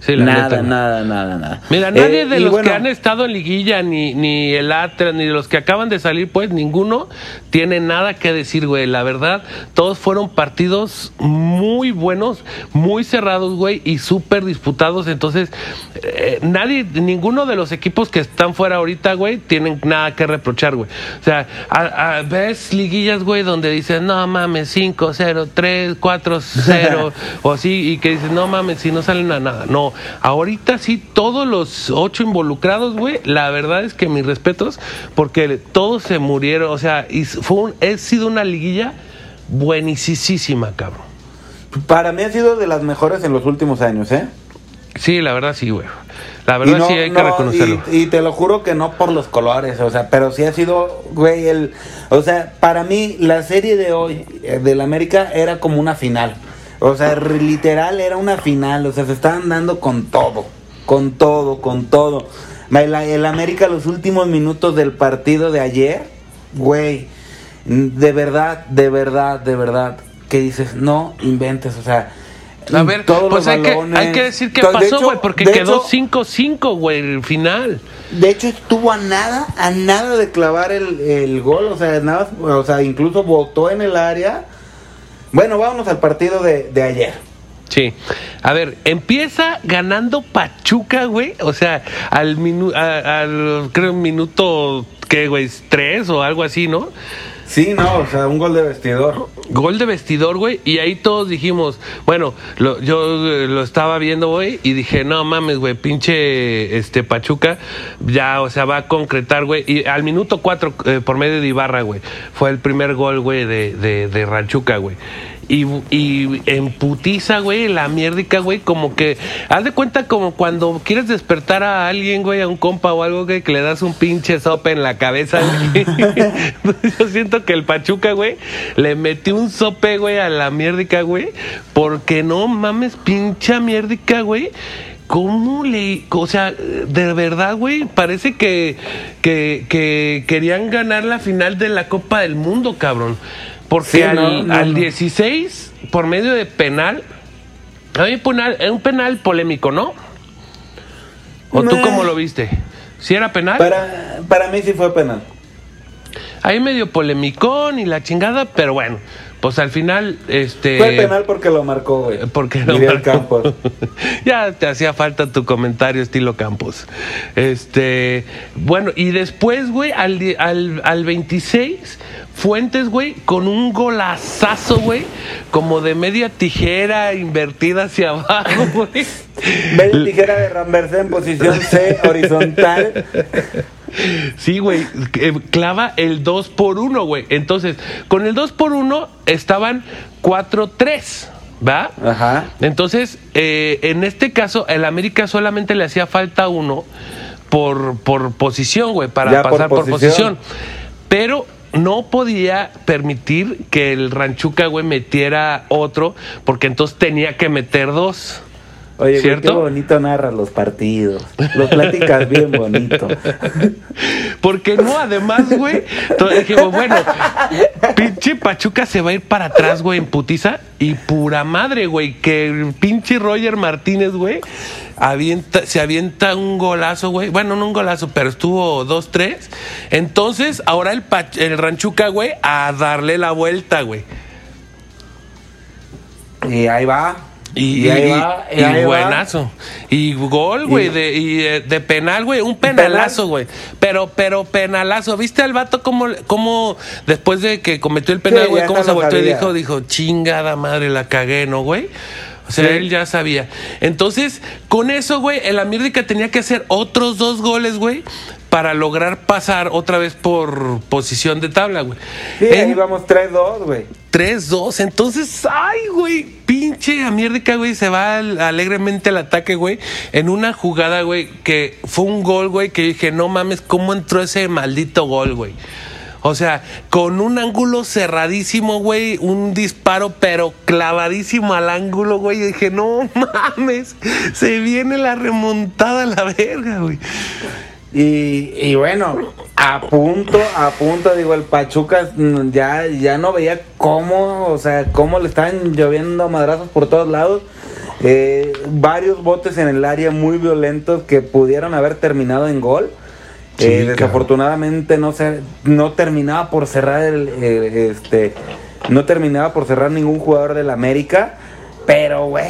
Sí, nada, neta no. nada, nada, nada. Mira, nadie Eh, de los bueno, que han estado en liguilla, ni, ni el Atlas, ni de los que acaban de salir, pues ninguno tiene nada que decir, güey. La verdad, todos fueron partidos muy buenos, muy cerrados, güey, y súper disputados. Entonces, eh, nadie, ninguno de los equipos que están fuera ahorita, güey, tienen nada que reprochar, güey. O sea, a- a- ves liguillas, güey, donde dicen, no mames, 5, 0, 3, 4, 0, o así, y que dicen, no mames, si no salen a nada. No, ahorita sí, todos los ocho involucrados, güey, la verdad es que mis respetos, porque todos se murieron, o sea, y fue un, ha sido una liguilla buenísima, cabrón. Para mí ha sido de las mejores en los últimos años, ¿eh? Sí, la verdad sí, güey. La verdad no- sí hay que no, reconocerlo. Y, y te lo juro que no por los colores, o sea, pero sí ha sido, güey, el, o sea, para mí la serie de hoy eh, del América era como una final. O sea, literal era una final, o sea, se estaban dando con todo, con todo, con todo. El, el América los últimos minutos del partido de ayer, güey, de verdad, de verdad, de verdad, que dices, no inventes, o sea, A ver, todos pues los hay que, balones. hay que decir qué pasó, güey, porque quedó hecho- 5-5, güey, el final. De hecho, estuvo a nada, a nada de clavar el, el gol. O sea, nada, o sea, incluso votó en el área. Bueno, vámonos al partido de, de ayer. Sí. A ver, empieza ganando Pachuca, güey. O sea, al minuto, al, creo, minuto, ¿qué, güey? Tres o algo así, ¿no? Sí, no, o sea, un gol de vestidor. Gol de vestidor, güey, y ahí todos dijimos, bueno, lo- yo eh, lo estaba viendo, güey, y dije, no mames, güey, pinche este Pachuca, ya, o sea, va a concretar, güey, y al minuto cuatro, eh, por medio de Ibarra, güey, fue el primer gol, güey, de, de, de Ranchuca, güey. Y, y en putiza, güey, la mierdica, güey, como que, haz de cuenta como cuando quieres despertar a alguien, güey, a un compa o algo, güey, que le das un pinche sope en la cabeza, güey. Yo siento que el Pachuca, güey, le metió un sope, güey, a la mierdica, güey, porque no mames, pincha mierdica, güey. ¿Cómo le.? O sea, de verdad, güey, parece que, que, que querían ganar la final de la Copa del Mundo, cabrón. Porque Sí, al, no, no, al no. 16, por medio de penal, a mí penal, es un penal polémico, ¿no? ¿O tú cómo lo viste? ¿Si era penal? Para, para mí sí fue penal. Ahí medio polemicón y la chingada, pero bueno, pues al final, este... Fue penal porque lo marcó, güey. Porque no Miguel marcó. Campos. ya te hacía falta tu comentario estilo Campos. Este, bueno, y después, güey, al, al, al 26, Fuentes, güey, con un golazazo, güey, como de media tijera invertida hacia abajo, güey. Media tijera de Ramberse en posición C horizontal. Sí, güey, eh, clava el 2 por 1, güey. Entonces, con el 2 por 1 estaban 4-3, ¿va? Ajá. Entonces, eh, en este caso, el América solamente le hacía falta uno por, por posición, güey, para Ya pasar por posición. posición. Pero no podía permitir que el Ranchuca, güey, metiera otro, porque entonces tenía que meter dos. Oye, güey, ¿Cierto? qué bonito narras los partidos. Los platicas bien bonito. Porque no, además, güey, to- dijimos, bueno, pinche Pachuca se va a ir para atrás, güey, en putiza. Y pura madre, güey, que el pinche Roger Martínez, güey, avienta, se avienta un golazo, güey. Bueno, no un golazo, pero estuvo dos, tres. Entonces, ahora el, Pach- el Ranchuca, güey, a darle la vuelta, güey. Y ahí va. Y, ahí y- va. y ahí va. buenazo. Y gol, güey, de, y, eh, de penal, güey. Un penal. penalazo, güey. Pero, pero penalazo. ¿Viste al vato cómo, cómo después de que cometió el penal, güey, cómo se volteó y dijo, dijo, chingada madre, la cagué, ¿no, güey? O sea, Sí. él ya sabía. Entonces, con eso, güey, el América tenía que hacer otros dos goles, güey, para lograr pasar otra vez por posición de tabla, güey. Sí, En- ahí vamos 3-2, güey. 3-2. Entonces, ay, güey, pinche América, güey, se va al- alegremente al ataque, güey, en una jugada, güey, que fue un gol, güey, que dije, no mames, ¿cómo entró ese maldito gol, güey? O sea, con un ángulo cerradísimo, güey, un disparo, pero clavadísimo al ángulo, güey. y dije, no mames, se viene la remontada a la verga, güey. Y, y bueno, a punto, a punto, digo, el Pachuca mm, ya, ya no veía cómo, o sea, cómo le estaban lloviendo madrazos por todos lados. Eh, varios botes en el área muy violentos que pudieron haber terminado en gol. Eh, desafortunadamente no se, no terminaba por cerrar el, este, no terminaba por cerrar ningún jugador del América. Pero, güey.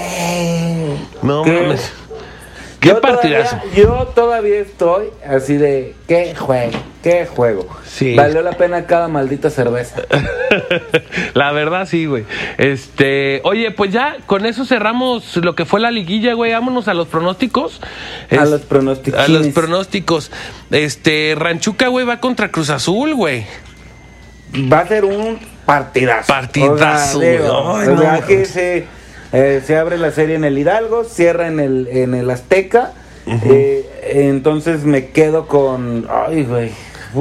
No qué- mames. Qué yo partidazo. Todavía, yo todavía estoy así de, qué juego, qué juego. Sí. Valió la pena cada maldita cerveza. la verdad sí, güey. Este, oye, pues ya con eso cerramos lo que fue la liguilla, güey. Vámonos a los pronósticos. A los pronósticos. A los pronósticos. Este, Ranchuca, güey, va contra Cruz Azul, güey. Va a ser un partidazo. Partidazo, O sea, digo, o que se, eh, se abre la serie en el Hidalgo, cierra en el, en el Azteca. Eh, entonces me quedo con. Ay, güey.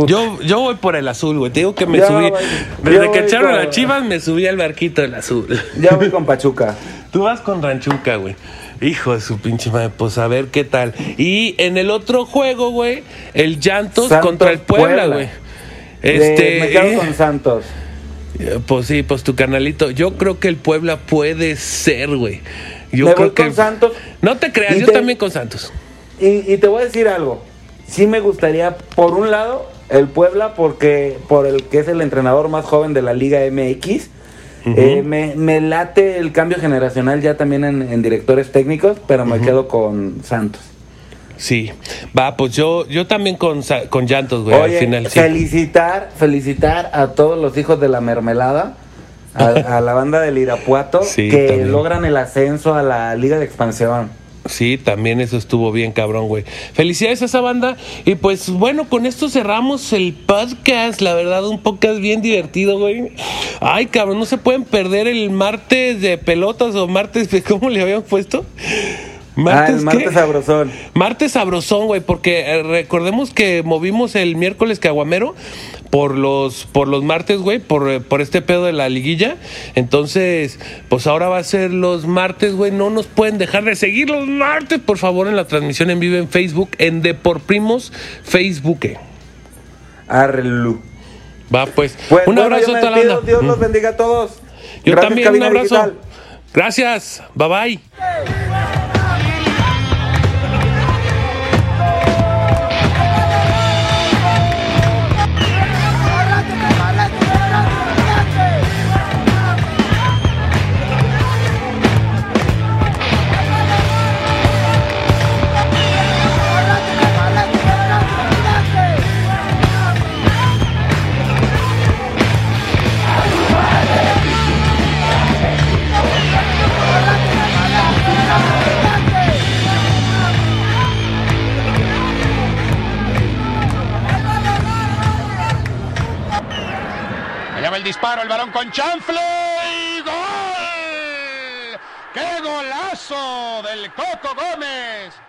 Yo, yo voy por el azul, güey. Te digo que me Yo subí. voy- Desde que echaron con- las chivas, me subí al barquito del azul. Ya voy con Pachuca. Tú vas con Ranchuca, güey. Hijo de su pinche madre, pues a ver qué tal. Y en el otro juego, güey, el Llantos Santos, contra el Puebla, güey. Este, me quedo eh, con Santos. Eh, Pues sí, pues tu canalito. Yo creo que el Puebla puede ser, güey. Yo me creo voy con que- Santos. No te creas, yo te- también con Santos. Y, y te voy a decir algo. Sí me gustaría, por un lado, el Puebla, porque por el que es el entrenador más joven de la Liga MX. Eh, me, me late el cambio generacional ya también en, en directores técnicos, pero me quedo con Santos. Sí. Va, pues yo, yo también con, con llantos, güey, al final. Sí. felicitar, felicitar a todos los hijos de la mermelada, a, a la banda del Irapuato, Sí, que también. logran el ascenso a la Liga de Expansión. Sí, también eso estuvo bien cabrón, güey. Felicidades a esa banda. Y pues bueno, con esto cerramos el podcast. La verdad, un podcast bien divertido, güey. Ay, cabrón, no se pueden perder el martes de pelotas o martes, de- ¿cómo le habían puesto? Ah, el qué? martes sabrosón. Martes sabrosón, güey, porque eh, recordemos que movimos el miércoles caguamero por los por los martes, güey, por, eh, por este pedo de la liguilla. Entonces, pues ahora va a ser los martes, güey. No nos pueden dejar de seguir los martes, por favor, en la transmisión en vivo en Facebook, en De por Primos Facebook. Arrelu. Va, pues. Pues, un bueno, abrazo a toda la. Dios los bendiga a todos. Yo Gracias, también, un abrazo. Digital. Gracias. Bye bye. Con chanfle gol. ¡Qué golazo del Coco Gómez!